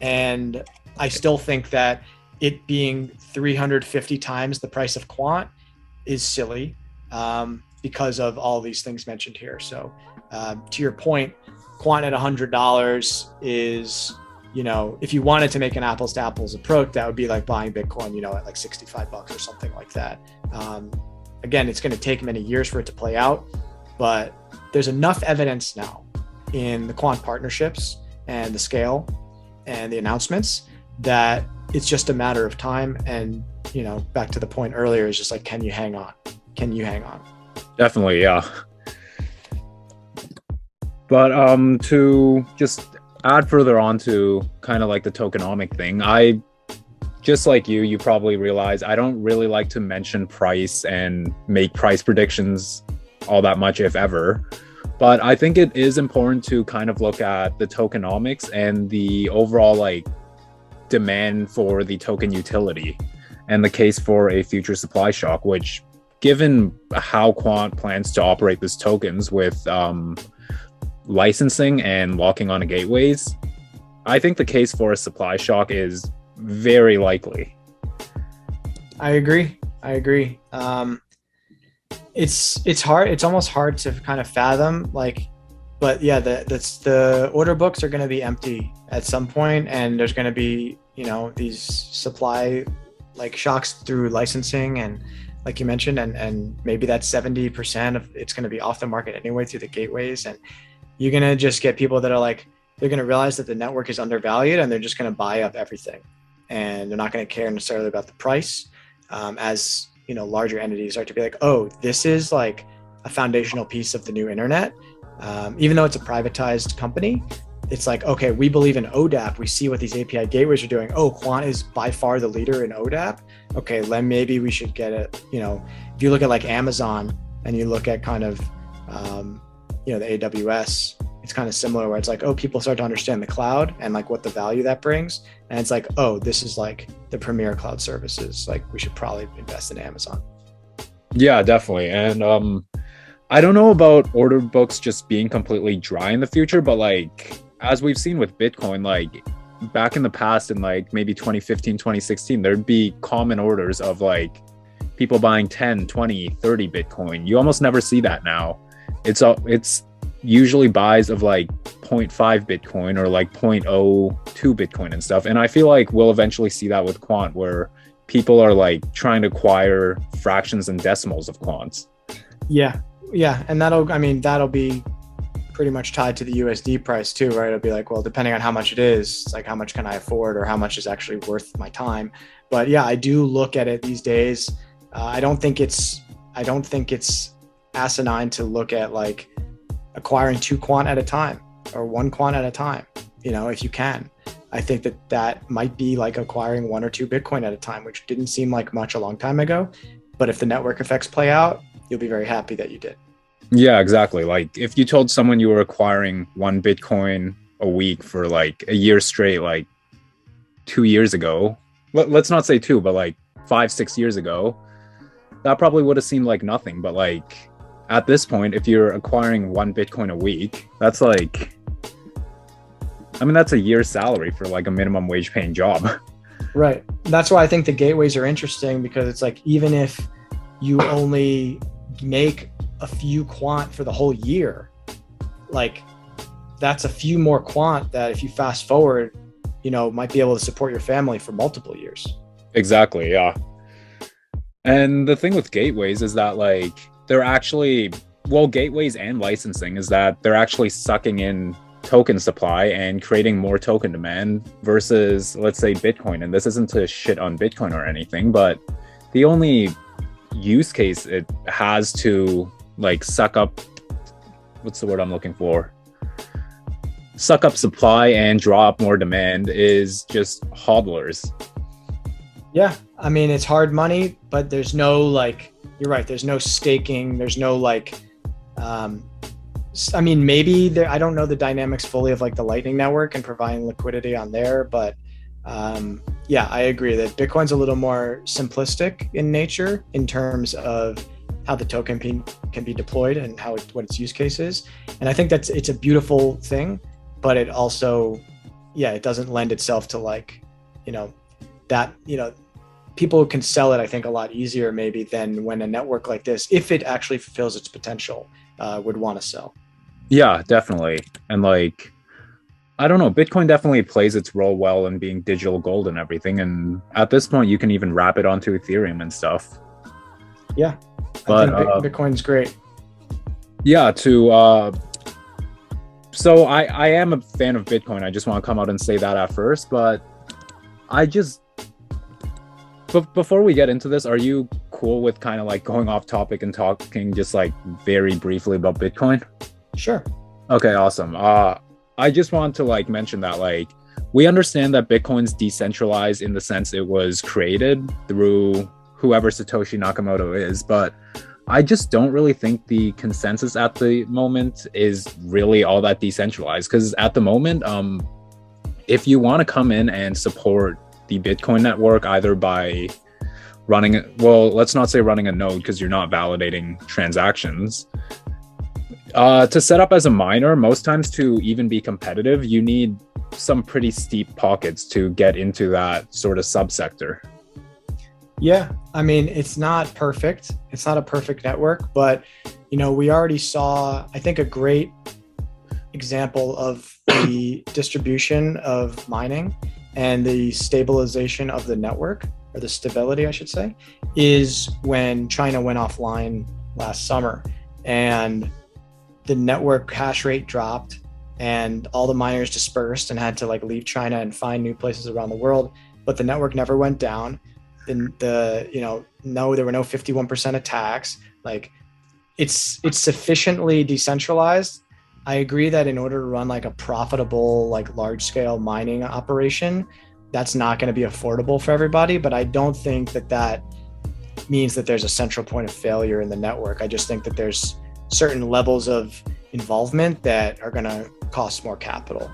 S2: and I still think that it being 350 times the price of quant is silly um, because of all these things mentioned here. So, uh, to your point, quant at $100 is you know if you wanted to make an apples to apples approach that would be like buying bitcoin you know at like 65 bucks or something like that um, again it's going to take many years for it to play out but there's enough evidence now in the quant partnerships and the scale and the announcements that it's just a matter of time. And you know back to the point earlier is just like can you hang on? Can you hang on?
S1: Definitely yeah. But um, to just add further on to kind of like the tokenomic thing, I just like you, you probably realize I don't really like to mention price and make price predictions all that much, if ever. But I think it is important to kind of look at the tokenomics and the overall like demand for the token utility and the case for a future supply shock, which given how Quant plans to operate these tokens with um, licensing and locking on gateways, I think the case for a supply shock is very likely.
S2: I agree. I agree. Um, it's it's hard. It's almost hard to kind of fathom. Like, but yeah, the that's the order books are going to be empty at some point, and there's going to be you know these supply like shocks through licensing and like you mentioned and and maybe that's 70% of it's going to be off the market anyway through the gateways and you're going to just get people that are like, they're going to realize that the network is undervalued and they're just going to buy up everything. And they're not going to care necessarily about the price um, as, you know, larger entities start to be like, oh, this is like a foundational piece of the new internet. Um, even though it's a privatized company, it's like, okay, we believe in ODAP. We see what these API gateways are doing. Oh, Quant is by far the leader in ODAP. Okay, then maybe we should get it. You know, if you look at like Amazon and you look at kind of um, you know the aws it's kind of similar where it's like oh people start to understand the cloud and like what the value that brings. And it's like oh this is like the premier cloud services. Like we should probably invest in amazon.
S1: Yeah definitely. And um i don't know about order books just being completely dry in the future but like as we've seen with bitcoin like back in the past in like maybe 2015 2016 there'd be common orders of like people buying 10 20 30 bitcoin. You almost never see that now. It's a, it's usually buys of like 0.5 bitcoin or like 0.02 bitcoin and stuff. And i feel like we'll eventually see that with quant where people are like trying to acquire fractions and decimals of quants.
S2: Yeah. Yeah. And that'll i mean that'll be pretty much tied to the usd price too right? It'll be like well depending on how much it is like how much can i afford or how much is actually worth my time? But yeah i do look at it these days. Uh, i don't think it's i don't think it's asinine to look at like acquiring two quant at a time or one quant at a time, you know, if you can. I think that that might be like acquiring one or two Bitcoin at a time, which didn't seem like much a long time ago. But if the network effects play out, you'll be very happy that you did.
S1: Yeah, exactly. Like if you told someone you were acquiring one Bitcoin a week for like a year straight, like two years ago, let, us not say two, but like five, six years ago, that probably would have seemed like nothing. But like at this point, if you're acquiring one Bitcoin a week, that's like, I mean, that's a year's salary for like a minimum wage paying job. *laughs*
S2: Right. That's why I think the gateways are interesting because it's like, even if you only make a few quant for the whole year, like that's a few more quant that if you fast forward, you know might be able to support your family for multiple years
S1: Exactly, yeah. And the thing with gateways is that like they're actually well, gateways and licensing is that they're actually sucking in token supply and creating more token demand versus let's say Bitcoin. And this isn't to shit on Bitcoin or anything, but the only use case it has to like suck up what's the word I'm looking for? Suck up supply and draw up more demand is just hodlers.
S2: Yeah, I mean it's hard money, but there's no like you're right. There's no staking. There's no like. Um, I mean, maybe there. I don't know the dynamics fully of like the Lightning Network and providing liquidity on there, but um, yeah, I agree that Bitcoin's a little more simplistic in nature in terms of how the token can, can be deployed and how it, what its use case is. And I think that's it's a beautiful thing, but it also, yeah, it doesn't lend itself to like, you know, that you know people can sell it i think a lot easier maybe than when a network like this if it actually fulfills its potential uh, would want to sell
S1: Yeah, definitely. And like, I don't know, Bitcoin definitely plays its role well in being digital gold and everything. And at this point, you can even wrap it onto Ethereum and stuff.
S2: yeah
S1: But, uh,
S2: bitcoin's great
S1: Yeah, to, uh, so I, I am a fan of Bitcoin. I just want to come out and say that at first, but I just, but before we get into this, are you cool with kind of like going off topic and talking just like very briefly about Bitcoin?
S2: sure
S1: Okay, awesome. Uh I just want to like mention that like we understand that Bitcoin's decentralized in the sense it was created through whoever Satoshi Nakamoto is, but I just don't really think the consensus at the moment is really all that decentralized because at the moment um if you want to come in and support the Bitcoin network either by running well, let's not say running a node because you're not validating transactions. Uh, to set up as a miner, most times to even be competitive, you need some pretty steep pockets to get into that sort of subsector.
S2: yeah i mean it's not perfect. It's not a perfect network but you know we already saw i think a great example of the distribution of mining and the stabilization of the network or the stability i should say is when china went offline last summer and the network hash rate dropped and all the miners dispersed and had to like leave china and find new places around the world but the network never went down. The, the you know no there were no 51% attacks. Like it's it's sufficiently decentralized i agree that in order to run like a profitable like large scale mining operation that's not going to be affordable for everybody but i don't think that that means that there's a central point of failure in the network i just think that there's certain levels of involvement that are going to cost more capital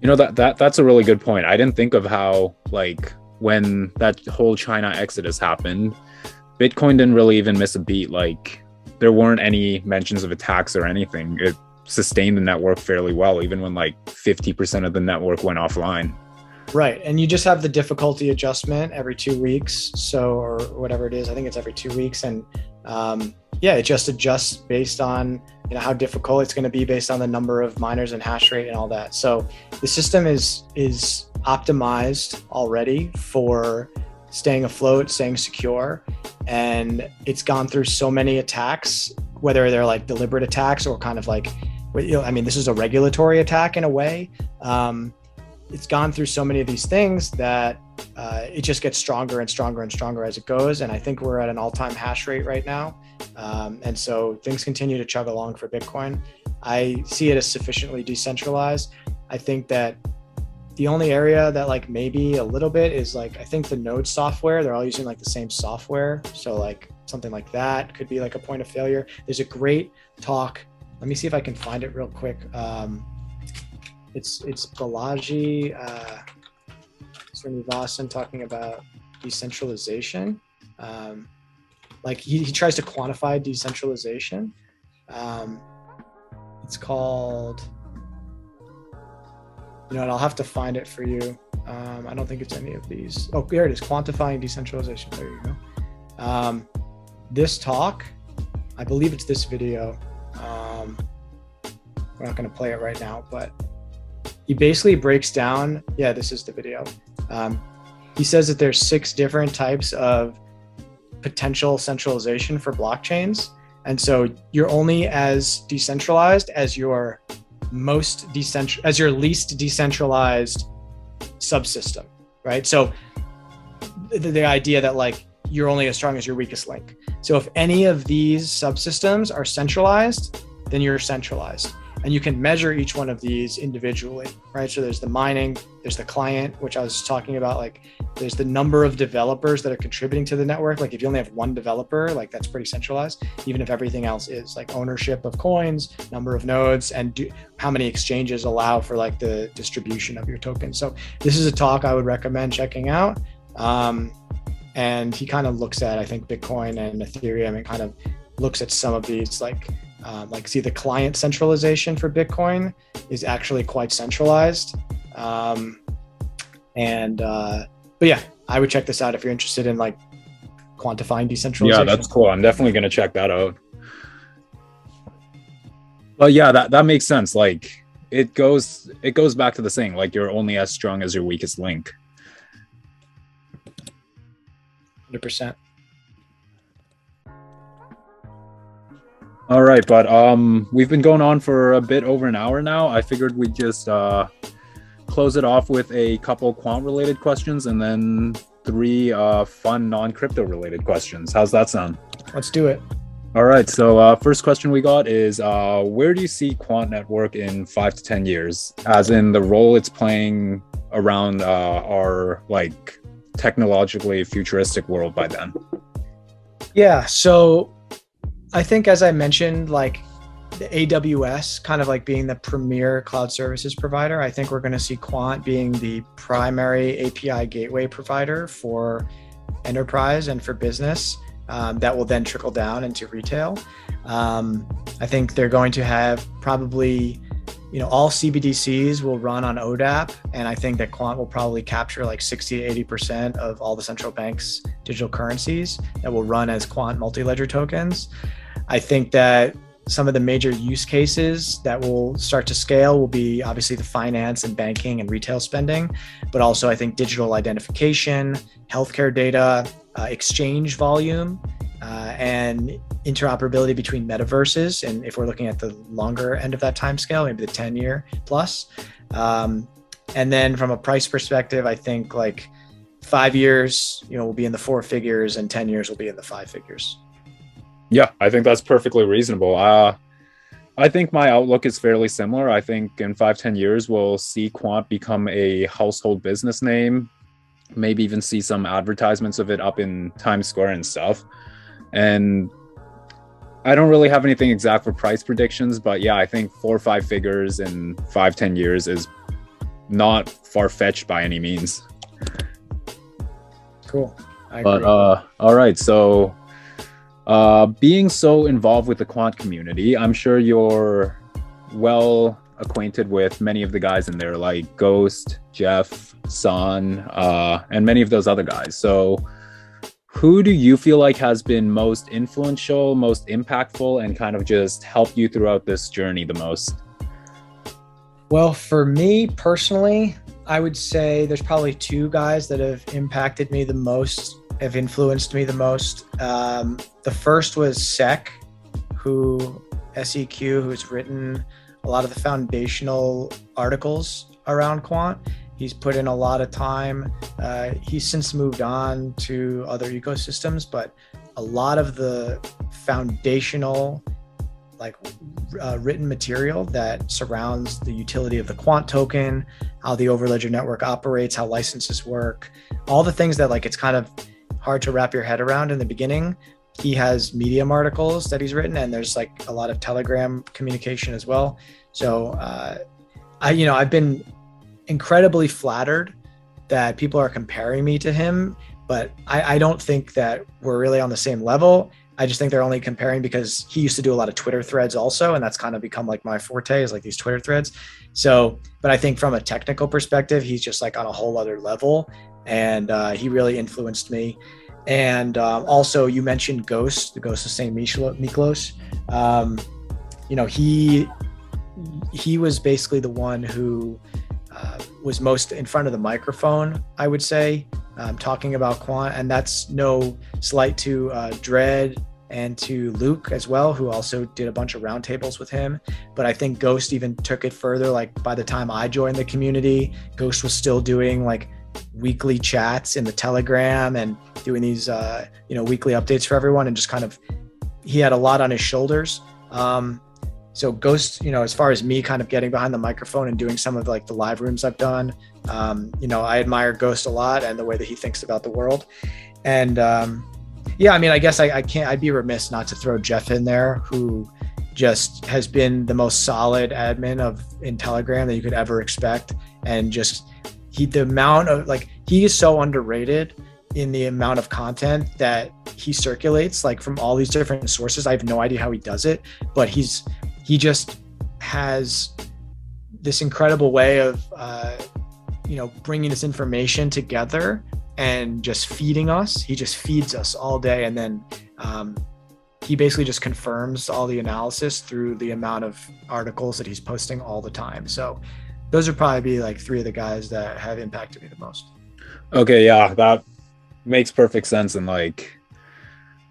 S1: You know that that that's a really good point. I didn't think of how like when that whole China exodus happened, Bitcoin didn't really even miss a beat. Like there weren't any mentions of attacks or anything. It sustained the network fairly well, even when like 50% of the network went offline.
S2: Right. And you just have the difficulty adjustment every two weeks. So, or whatever it is, I think it's every two weeks. And um, yeah, it just adjusts based on you know, how difficult it's going to be based on the number of miners and hash rate and all that. So the system is, is optimized already for staying afloat, staying secure. And it's gone through so many attacks, whether they're like deliberate attacks or kind of like, you know, I mean, this is a regulatory attack in a way. Um, it's gone through so many of these things that uh, it just gets stronger and stronger and stronger as it goes. And I think we're at an all-time hash rate right now, um, and so things continue to chug along for Bitcoin. I see it as sufficiently decentralized. I think that the only area that like maybe a little bit is like I think the node software. They're all using like the same software, so like something like that could be like a point of failure. There's a great talk. Let me see if I can find it real quick. Um, it's it's Balaji uh, Srinivasan talking about decentralization. Um, like he, he tries to quantify decentralization. Um, it's called. You know, and I'll have to find it for you. Um, I don't think it's any of these. Oh, here it is. Quantifying decentralization. There you go. Um, this talk, I believe it's this video. Um, we're not going to play it right now, but he basically breaks down. Yeah, this is the video. Um, he says that there's six different types of potential centralization for blockchains, and so you're only as decentralized as your most decentral as your least decentralized subsystem, right? So the, the idea that like you're only as strong as your weakest link. So if any of these subsystems are centralized, then you're centralized and you can measure each one of these individually right? So there's the mining there's the client which i was talking about like there's the number of developers that are contributing to the network. Like if you only have one developer like that's pretty centralized even if everything else is like ownership of coins number of nodes and do, how many exchanges allow for like the distribution of your token. So this is a talk i would recommend checking out. Um, and he kind of looks at i think bitcoin and ethereum and kind of looks at some of these like um, like see the client centralization for Bitcoin is actually quite centralized. Um, and uh, but yeah, I would check this out if you're interested in like quantifying decentralization.
S1: Yeah, that's cool. I'm definitely gonna check that out. But yeah, that that makes sense. Like it goes it goes back to the saying like you're only as strong as your weakest link.
S2: Hundred percent.
S1: All right, but um, we've been going on for a bit over an hour now. I figured we'd just uh, close it off with a couple quant-related questions and then three uh, fun non-crypto related questions. How's that sound?
S2: Let's do it.
S1: All right. So uh, first question we got is uh, where do you see Quant Network in five to ten years? As in the role it's playing around uh, our like technologically futuristic world by then.
S2: Yeah. So I think, as I mentioned, like the AWS kind of like being the premier cloud services provider, I think we're going to see Quant being the primary API gateway provider for enterprise and for business. Um, that will then trickle down into retail. Um, I think they're going to have probably, you know, all CBDCs will run on ODAP, and I think that Quant will probably capture like 60 to 80% of all the central banks' digital currencies that will run as Quant multi-ledger tokens. I think that some of the major use cases that will start to scale will be obviously the finance and banking and retail spending, but also I think digital identification, healthcare data, uh, exchange volume, uh, and interoperability between metaverses. And if we're looking at the longer end of that time scale, maybe the 10 year plus. Um, and then from a price perspective, I think like five years, you know, will be in the four figures and 10 years will be in the five figures.
S1: Yeah, I think that's perfectly reasonable. Uh, I think my outlook is fairly similar. I think in five, 10 years, we'll see Quant become a household business name, maybe even see some advertisements of it up in Times Square and stuff. And I don't really have anything exact for price predictions, but yeah, I think four or five figures in five, 10 years is not far fetched by any means.
S2: Cool.
S1: but uh, all right, so uh, being so involved with the quant community, I'm sure you're well acquainted with many of the guys in there, like Ghost, Jeff, San, uh, and many of those other guys. So, who do you feel like has been most influential, most impactful, and kind of just helped you throughout this journey the most?
S2: Well, for me personally, I would say there's probably two guys that have impacted me the most have influenced me the most. Um, the first was Sec, who SEQ, who's written a lot of the foundational articles around quant. He's put in a lot of time. Uh, he's since moved on to other ecosystems, but a lot of the foundational, like uh, written material that surrounds the utility of the quant token, how the overledger network operates, how licenses work, all the things that like it's kind of hard to wrap your head around in the beginning. He has Medium articles that he's written, and there's like a lot of Telegram communication as well. So, uh, I, you know, I've been incredibly flattered that people are comparing me to him, but I, I don't think that we're really on the same level. I just think they're only comparing because he used to do a lot of Twitter threads also, and that's kind of become like my forte is like these Twitter threads. So, but I think from a technical perspective, he's just like on a whole other level and uh, he really influenced me. And um, also, you mentioned Ghost, the Ghost of Saint Miklos. Um, you know, he he was basically the one who uh, was most in front of the microphone, I would say, um, talking about quant. And that's no slight to uh, Dread and to Luke as well, who also did a bunch of roundtables with him. But I think Ghost even took it further. Like by the time I joined the community, Ghost was still doing like weekly chats in the Telegram and doing these, uh, you know, weekly updates for everyone, and just kind of he had a lot on his shoulders. Um, so Ghost, you know, as far as me kind of getting behind the microphone and doing some of like the live rooms I've done, um, you know, I admire Ghost a lot and the way that he thinks about the world. And um, yeah, I mean, I guess I, I can't, I'd be remiss not to throw Jeff in there, who just has been the most solid admin of in Telegram that you could ever expect. And just he, the amount of like, he is so underrated in the amount of content that he circulates, like from all these different sources. I have no idea how he does it, but he's, he just has this incredible way of, uh, you know, bringing this information together and just feeding us. He just feeds us all day. And then um, he basically just confirms all the analysis through the amount of articles that he's posting all the time. So those would probably be like three of the guys that have impacted me the most.
S1: Okay, yeah, that makes perfect sense. And like,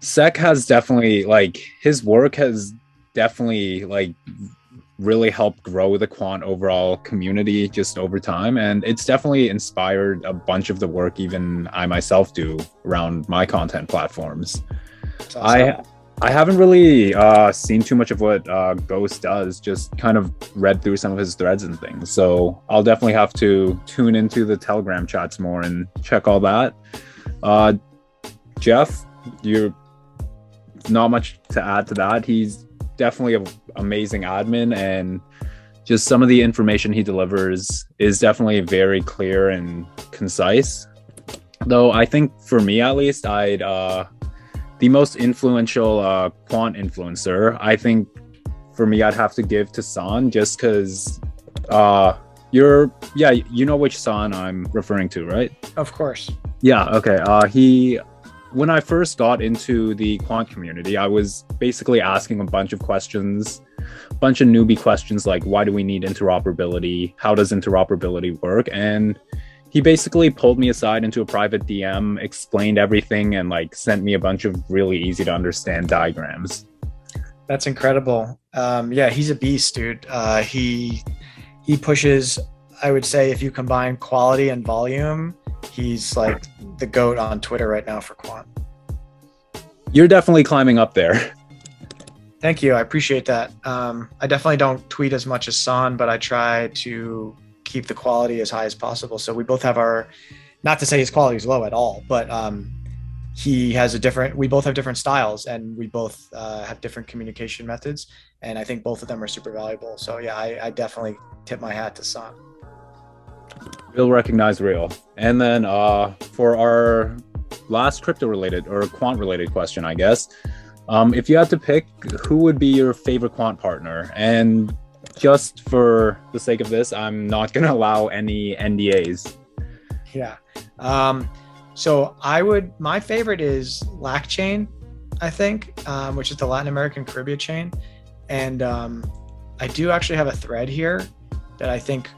S1: Sec has definitely like his work has definitely like really helped grow the quant overall community just over time and it's definitely inspired a bunch of the work even i myself do around my content platforms. Awesome. i i haven't really uh, seen too much of what uh, ghost does just kind of read through some of his threads and things so i'll definitely have to tune into the telegram chats more and check all that. Uh, jeff you're not much to add to that. He's definitely an amazing admin and just some of the information he delivers is definitely very clear and concise. Though i think for me at least i'd uh the most influential uh quant influencer i think for me i'd have to give to san just because uh you're yeah you know which san i'm referring to right?
S2: Of course.
S1: Yeah okay uh he when I first got into the quant community, I was basically asking a bunch of questions, a bunch of newbie questions like why do we need interoperability? How does interoperability work? And he basically pulled me aside into a private DM, explained everything, and like sent me a bunch of really easy to understand diagrams.
S2: That's incredible. Um, yeah, he's a beast, dude. Uh, he he pushes. I would say if you combine quality and volume, he's like the goat on Twitter right now for quant.
S1: You're definitely climbing up there. *laughs*
S2: Thank you. I appreciate that. Um, I definitely don't tweet as much as San, but I try to keep the quality as high as possible. So we both have our, not to say his quality is low at all, but um, he has a different, we both have different styles and we both uh, have different communication methods. And I think both of them are super valuable. So yeah, I, I definitely tip my hat to San.
S1: Real recognize real. And then uh, for our last crypto related or quant related question, I guess, um, if you had to pick, who would be your favorite quant partner? And just for the sake of this, I'm not *laughs* going to allow any NDAs.
S2: Yeah. Um, so I would, my favorite is LACChain, I think, um, which is the Latin American Caribbean chain. And um, I do actually have a thread here that I think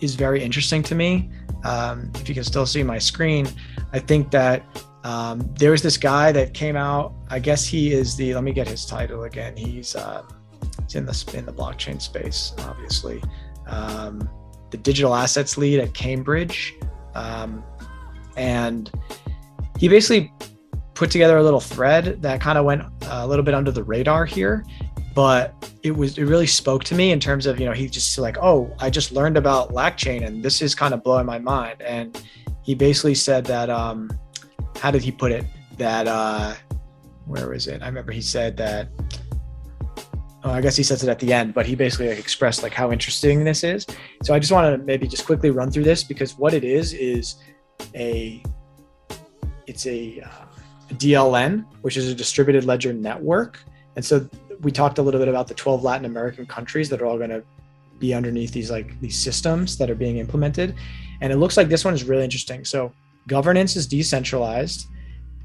S2: is very interesting to me. Um, if you can still see my screen, I think that um, there was this guy that came out. I guess he is the. Let me get his title again. He's uh, he's in the in the blockchain space, obviously. Um, the digital assets lead at Cambridge, um, and he basically put together a little thread that kind of went a little bit under the radar here but it was it really spoke to me in terms of you know he just like oh i just learned about LACChain and this is kind of blowing my mind. And he basically said that um how did he put it? That uh where was it? I remember he said that oh, i guess he says it at the end but he basically like, expressed like how interesting this is. So i just want to maybe just quickly run through this because what it is is a it's a, uh, a dln which is a distributed ledger network. And so we talked a little bit about the 12 Latin American countries that are all going to be underneath these like these systems that are being implemented. And it looks like this one is really interesting. So governance is decentralized.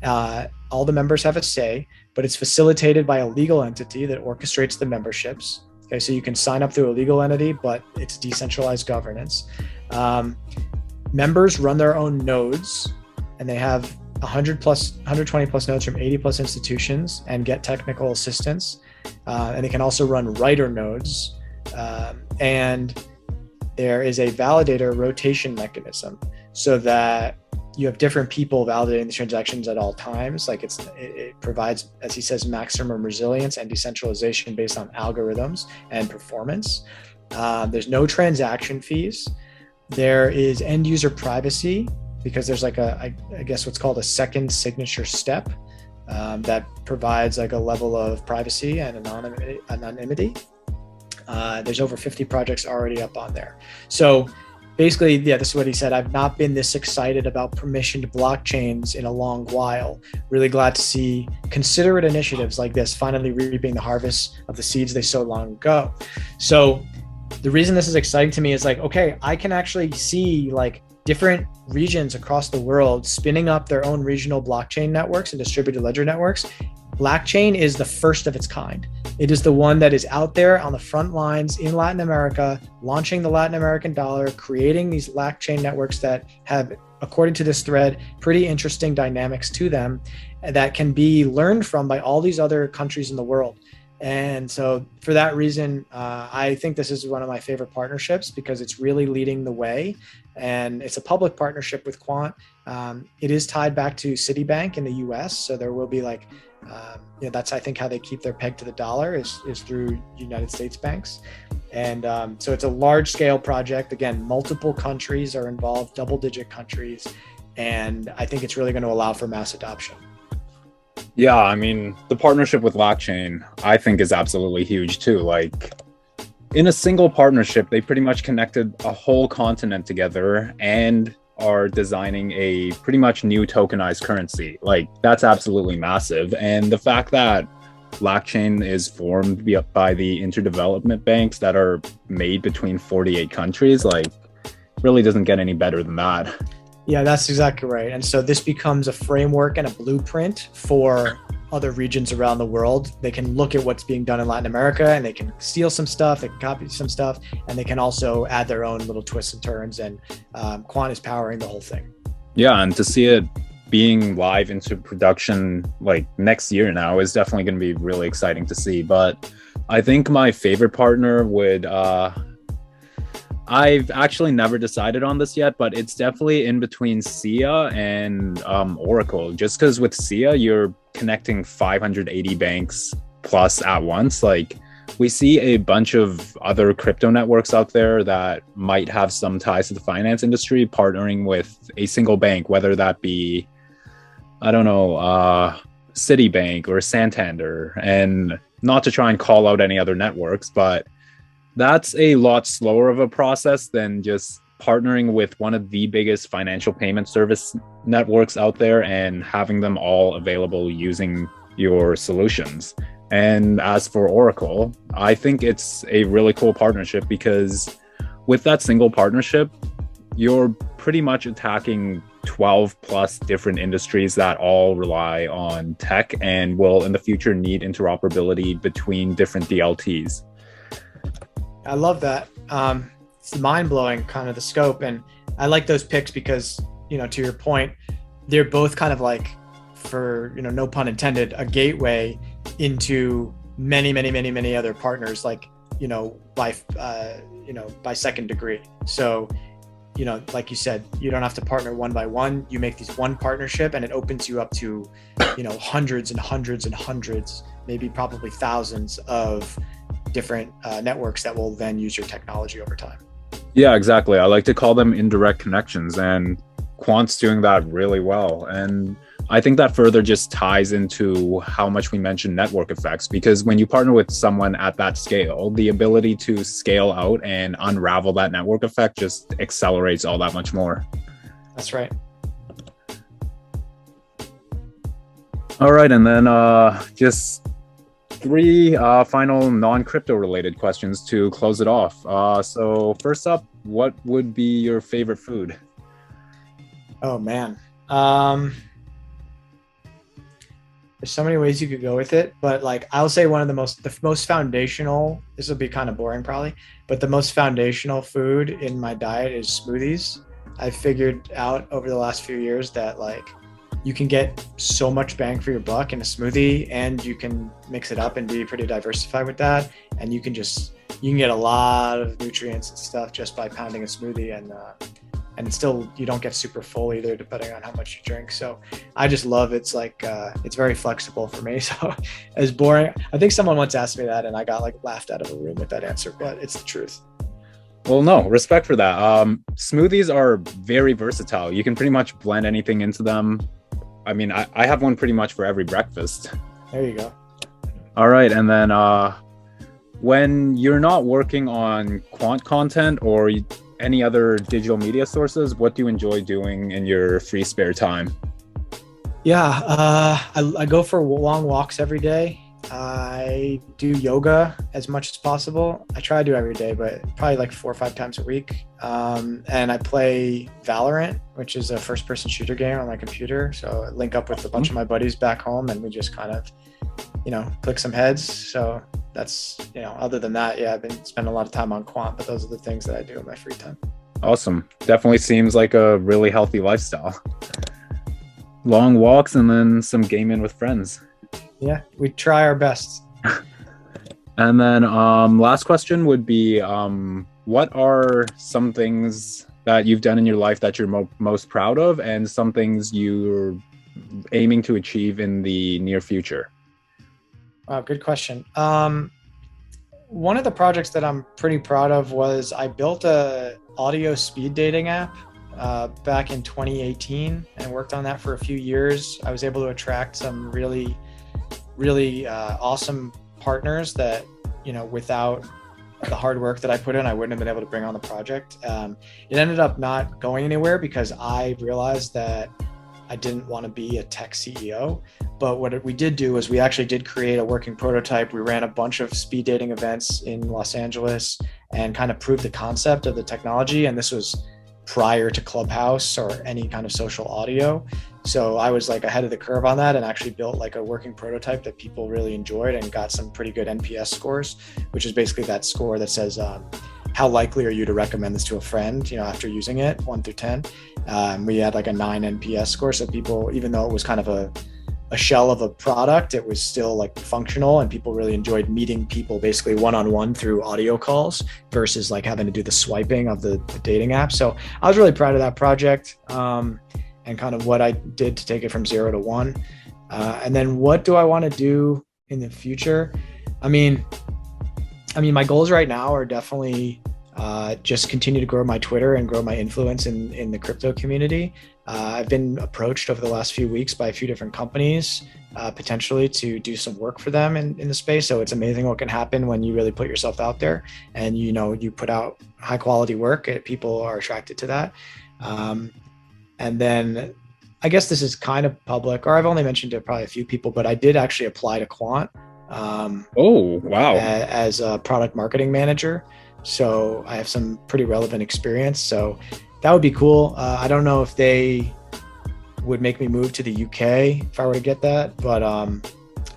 S2: Uh, all the members have a say, but it's facilitated by a legal entity that orchestrates the memberships. Okay, so you can sign up through a legal entity, but it's decentralized governance. Um, members run their own nodes, and they have 100 plus, 120 plus nodes from 80 plus institutions, and get technical assistance. Uh, and it can also run writer nodes, um, and there is a validator rotation mechanism so that you have different people validating the transactions at all times. Like it's it, it, provides, as he says, maximum resilience and decentralization based on algorithms and performance. Uh, there's no transaction fees. There is end user privacy because there's like a, I, I guess what's called a second signature step um, that provides like a level of privacy and anonymity. Uh, there's over 50 projects already up on there. So basically, yeah, this is what he said. I've not been this excited about permissioned blockchains in a long while. Really glad to see considerate initiatives like this finally reaping the harvest of the seeds they sowed long ago. So the reason this is exciting to me is like, okay, I can actually see like different regions across the world spinning up their own regional blockchain networks and distributed ledger networks. LACChain is the first of its kind. It is the one that is out there on the front lines in Latin America, launching the Latin American dollar, creating these blockchain networks that have, according to this thread, pretty interesting dynamics to them that can be learned from by all these other countries in the world. And so, for that reason, uh, I think this is one of my favorite partnerships because it's really leading the way. And it's a public partnership with Quant. Um, it is tied back to Citibank in the US. So, there will be like um, you know, that's I think how they keep their peg to the dollar is is through United States banks, and um, so it's a large scale project. Again, multiple countries are involved, double digit countries, and I think it's really going to allow for mass adoption.
S1: Yeah, I mean, the partnership with LACChain, I think, is absolutely huge too. Like, in a single partnership, they pretty much connected a whole continent together and are designing a pretty much new tokenized currency. Like that's absolutely massive. And the fact that LACChain is formed by the interdevelopment banks that are made between 48 countries, like really doesn't get any better than that.
S2: Yeah, that's exactly right. And so this becomes a framework and a blueprint for other regions around the world. They can look at what's being done in Latin America and they can steal some stuff, they can copy some stuff, and they can also add their own little twists and turns. And um, Quant is powering the whole thing.
S1: Yeah, and to see it being live into production like next year now is definitely going to be really exciting to see. But I think my favorite partner would. Uh, I've actually never decided on this yet, but it's definitely in between SIA and um, Oracle. Just because with SIA, you're connecting 580 banks plus at once. Like we see a bunch of other crypto networks out there that might have some ties to the finance industry partnering with a single bank, whether that be, I don't know, uh, Citibank or Santander. And not to try and call out any other networks, but that's a lot slower of a process than just partnering with one of the biggest financial payment service networks out there and having them all available using your solutions. And as for Oracle, I think it's a really cool partnership because with that single partnership, you're pretty much attacking 12 plus different industries that all rely on tech and will in the future need interoperability between different DLTs.
S2: I love that. Um, it's mind blowing, kind of the scope, and I like those picks because you know, to your point, they're both kind of like, for you know, no pun intended, a gateway into many, many, many, many other partners, like you know, by uh, you know, by second degree. So you know, like you said, you don't have to partner one by one. You make these one partnership and it opens you up to, you know, hundreds and hundreds and hundreds, maybe probably thousands of different uh, networks that will then use your technology over time.
S1: Yeah, exactly. I like to call them indirect connections, and Quant's doing that really well. And I think that further just ties into how much we mentioned network effects because when you partner with someone at that scale, the ability to scale out and unravel that network effect just accelerates all that much more.
S2: That's right.
S1: All right, and then uh, just three uh, final non-crypto related questions to close it off. Uh, so first up, what would be your favorite food?
S2: Oh man, um, there's so many ways you could go with it, but like I'll say one of the most the most foundational. This will be kind of boring probably, but the most foundational food in my diet is smoothies. I figured out over the last few years that like you can get so much bang for your buck in a smoothie and you can mix it up and be pretty diversified with that. And you can just you can get a lot of nutrients and stuff just by pounding a smoothie and uh, and still you don't get super full either depending on how much you drink. So i just love it's like uh, it's very flexible for me. *laughs* So as boring i think someone once asked me that and i got like laughed out of a room with that answer but it's the truth.
S1: Well no respect for that. Um, smoothies are very versatile. You can pretty much blend anything into them i mean I, I have one pretty much for every breakfast
S2: there you go
S1: all right and then uh when you're not working on quant content or any other digital media sources, what do you enjoy doing in your free spare time?
S2: Yeah, uh, I, I, go for long walks every day. I do yoga as much as possible. I try to do every day, but probably like four or five times a week. Um, and I play Valorant, which is a first person shooter game on my computer. So I link up with a bunch of my buddies back home and we just kind of, you know, click some heads. So that's you know other than that yeah i've been spending a lot of time on quant but those are the things that i do in my free time
S1: awesome definitely seems like a really healthy lifestyle long walks and then some gaming with friends
S2: yeah we try our best *laughs*
S1: and then um last question would be um what are some things that you've done in your life that you're mo- most proud of and some things you're aiming to achieve in the near future
S2: Wow, good question. Um, one of the projects that I'm pretty proud of was I built a audio speed dating app uh, back in 2018 and worked on that for a few years. I was able to attract some really, really uh, awesome partners that you know without the hard work that I put in, I wouldn't have been able to bring on the project. Um, it ended up not going anywhere because I realized that I didn't want to be a tech CEO. But what we did do was we actually did create a working prototype. We ran a bunch of speed dating events in Los Angeles and kind of proved the concept of the technology. And this was prior to Clubhouse or any kind of social audio. So I was like ahead of the curve on that and actually built like a working prototype that people really enjoyed and got some pretty good NPS scores, which is basically that score that says, um, how likely are you to recommend this to a friend you know after using it one through ten? Um, we had like a 9 nps score. So people even though it was kind of a a shell of a product it was still like functional and people really enjoyed meeting people basically one-on-one through audio calls versus like having to do the swiping of the, the dating app. So i was really proud of that project. Um, and kind of what i did to take it from zero to one uh, and then what do i want to do in the future i mean I mean, my goals right now are definitely uh, just continue to grow my Twitter and grow my influence in, in the crypto community. Uh, I've been approached over the last few weeks by a few different companies, uh, potentially to do some work for them in, in the space. So it's amazing what can happen when you really put yourself out there and you know you put out high quality work. People are attracted to that. Um, and then I guess this is kind of public, or I've only mentioned it probably a few people, but I did actually apply to Quant
S1: um, oh, wow.
S2: As a product marketing manager. So I have some pretty relevant experience. So that would be cool. Uh, I don't know if they would make me move to the UK if I were to get that, but um,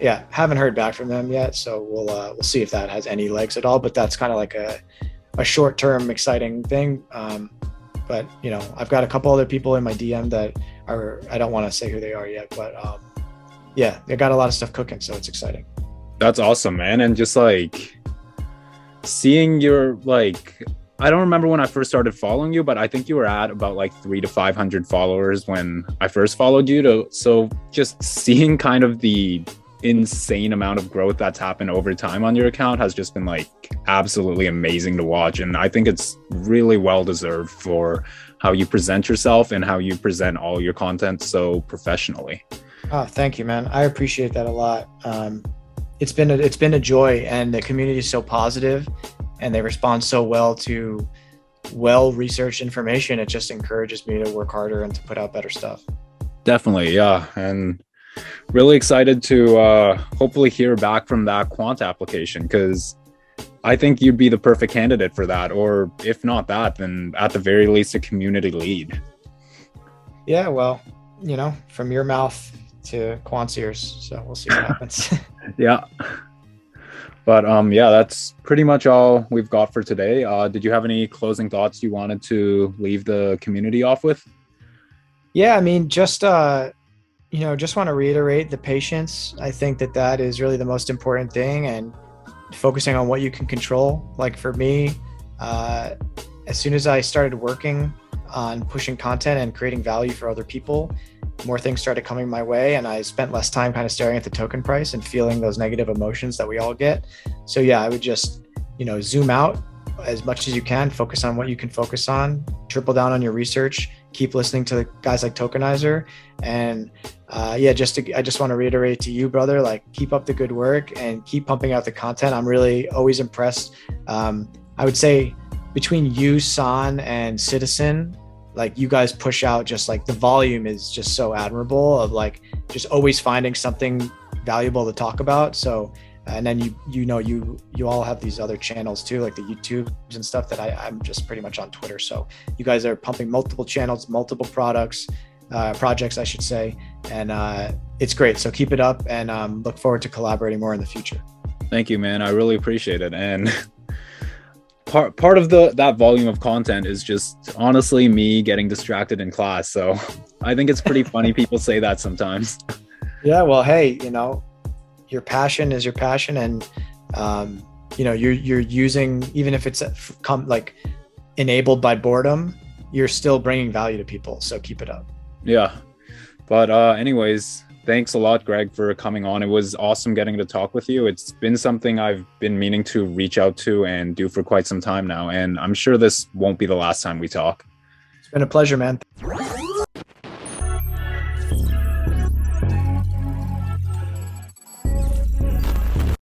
S2: yeah, haven't heard back from them yet. So we'll uh, we'll see if that has any legs at all. But that's kind of like a a short term exciting thing. Um, but you know, I've got a couple other people in my DM that are I don't want to say who they are yet, but um, yeah, they got a lot of stuff cooking, so it's exciting
S1: that's awesome, man. And just like seeing your like I don't remember when I first started following you, but I think you were at about like three to 500 followers when I first followed you. To, so just seeing kind of the insane amount of growth that's happened over time on your account has just been like absolutely amazing to watch. And I think it's really well deserved for how you present yourself and how you present all your content so professionally.
S2: Oh, thank you, man. I appreciate that a lot. Um, it's been a, it's been a joy, and the community is so positive, and they respond so well to well researched information. It just encourages me to work harder and to put out better stuff.
S1: Definitely, yeah, and really excited to uh, hopefully hear back from that quant application because I think you'd be the perfect candidate for that, or if not that, then at the very least a community lead.
S2: Yeah, well, you know, from your mouth to quant's ears. So we'll see what happens. *laughs* *laughs*
S1: yeah. But um, yeah, that's pretty much all we've got for today. Uh, did you have any closing thoughts you wanted to leave the community off with?
S2: Yeah, I mean, just uh, you know, just want to reiterate the patience. I think that that is really the most important thing, and focusing on what you can control. Like for me, uh, as soon as I started working on pushing content and creating value for other people, more things started coming my way and I spent less time kind of staring at the token price and feeling those negative emotions that we all get. So yeah, I would just, you know, zoom out as much as you can, focus on what you can focus on, triple down on your research, keep listening to guys like Tokenicer. And uh, yeah, just to, I just want to reiterate to you, brother, like keep up the good work and keep pumping out the content. I'm really always impressed. Um, I would say between you, San, and Citizen, like you guys push out just like the volume is just so admirable of like just always finding something valuable to talk about so and then you you know you you all have these other channels too like the youtubes and stuff that I, i'm just pretty much on twitter so you guys are pumping multiple channels multiple products uh, projects i should say and uh, it's great so keep it up and um, look forward to collaborating more in the future
S1: thank you man i really appreciate it and *laughs* part part of the that volume of content is just honestly me getting distracted in class. So I think it's pretty funny *laughs* people say that sometimes.
S2: Yeah, well, hey, you know, your passion is your passion, and um, you know, you're you're using even if it's come like enabled by boredom, you're still bringing value to people. So keep it up.
S1: Yeah, but uh, anyways, thanks a lot, Greg, for coming on. It was awesome getting to talk with you. It's been something I've been meaning to reach out to and do for quite some time now. And I'm sure this won't be the last time we talk.
S2: It's been a pleasure, man.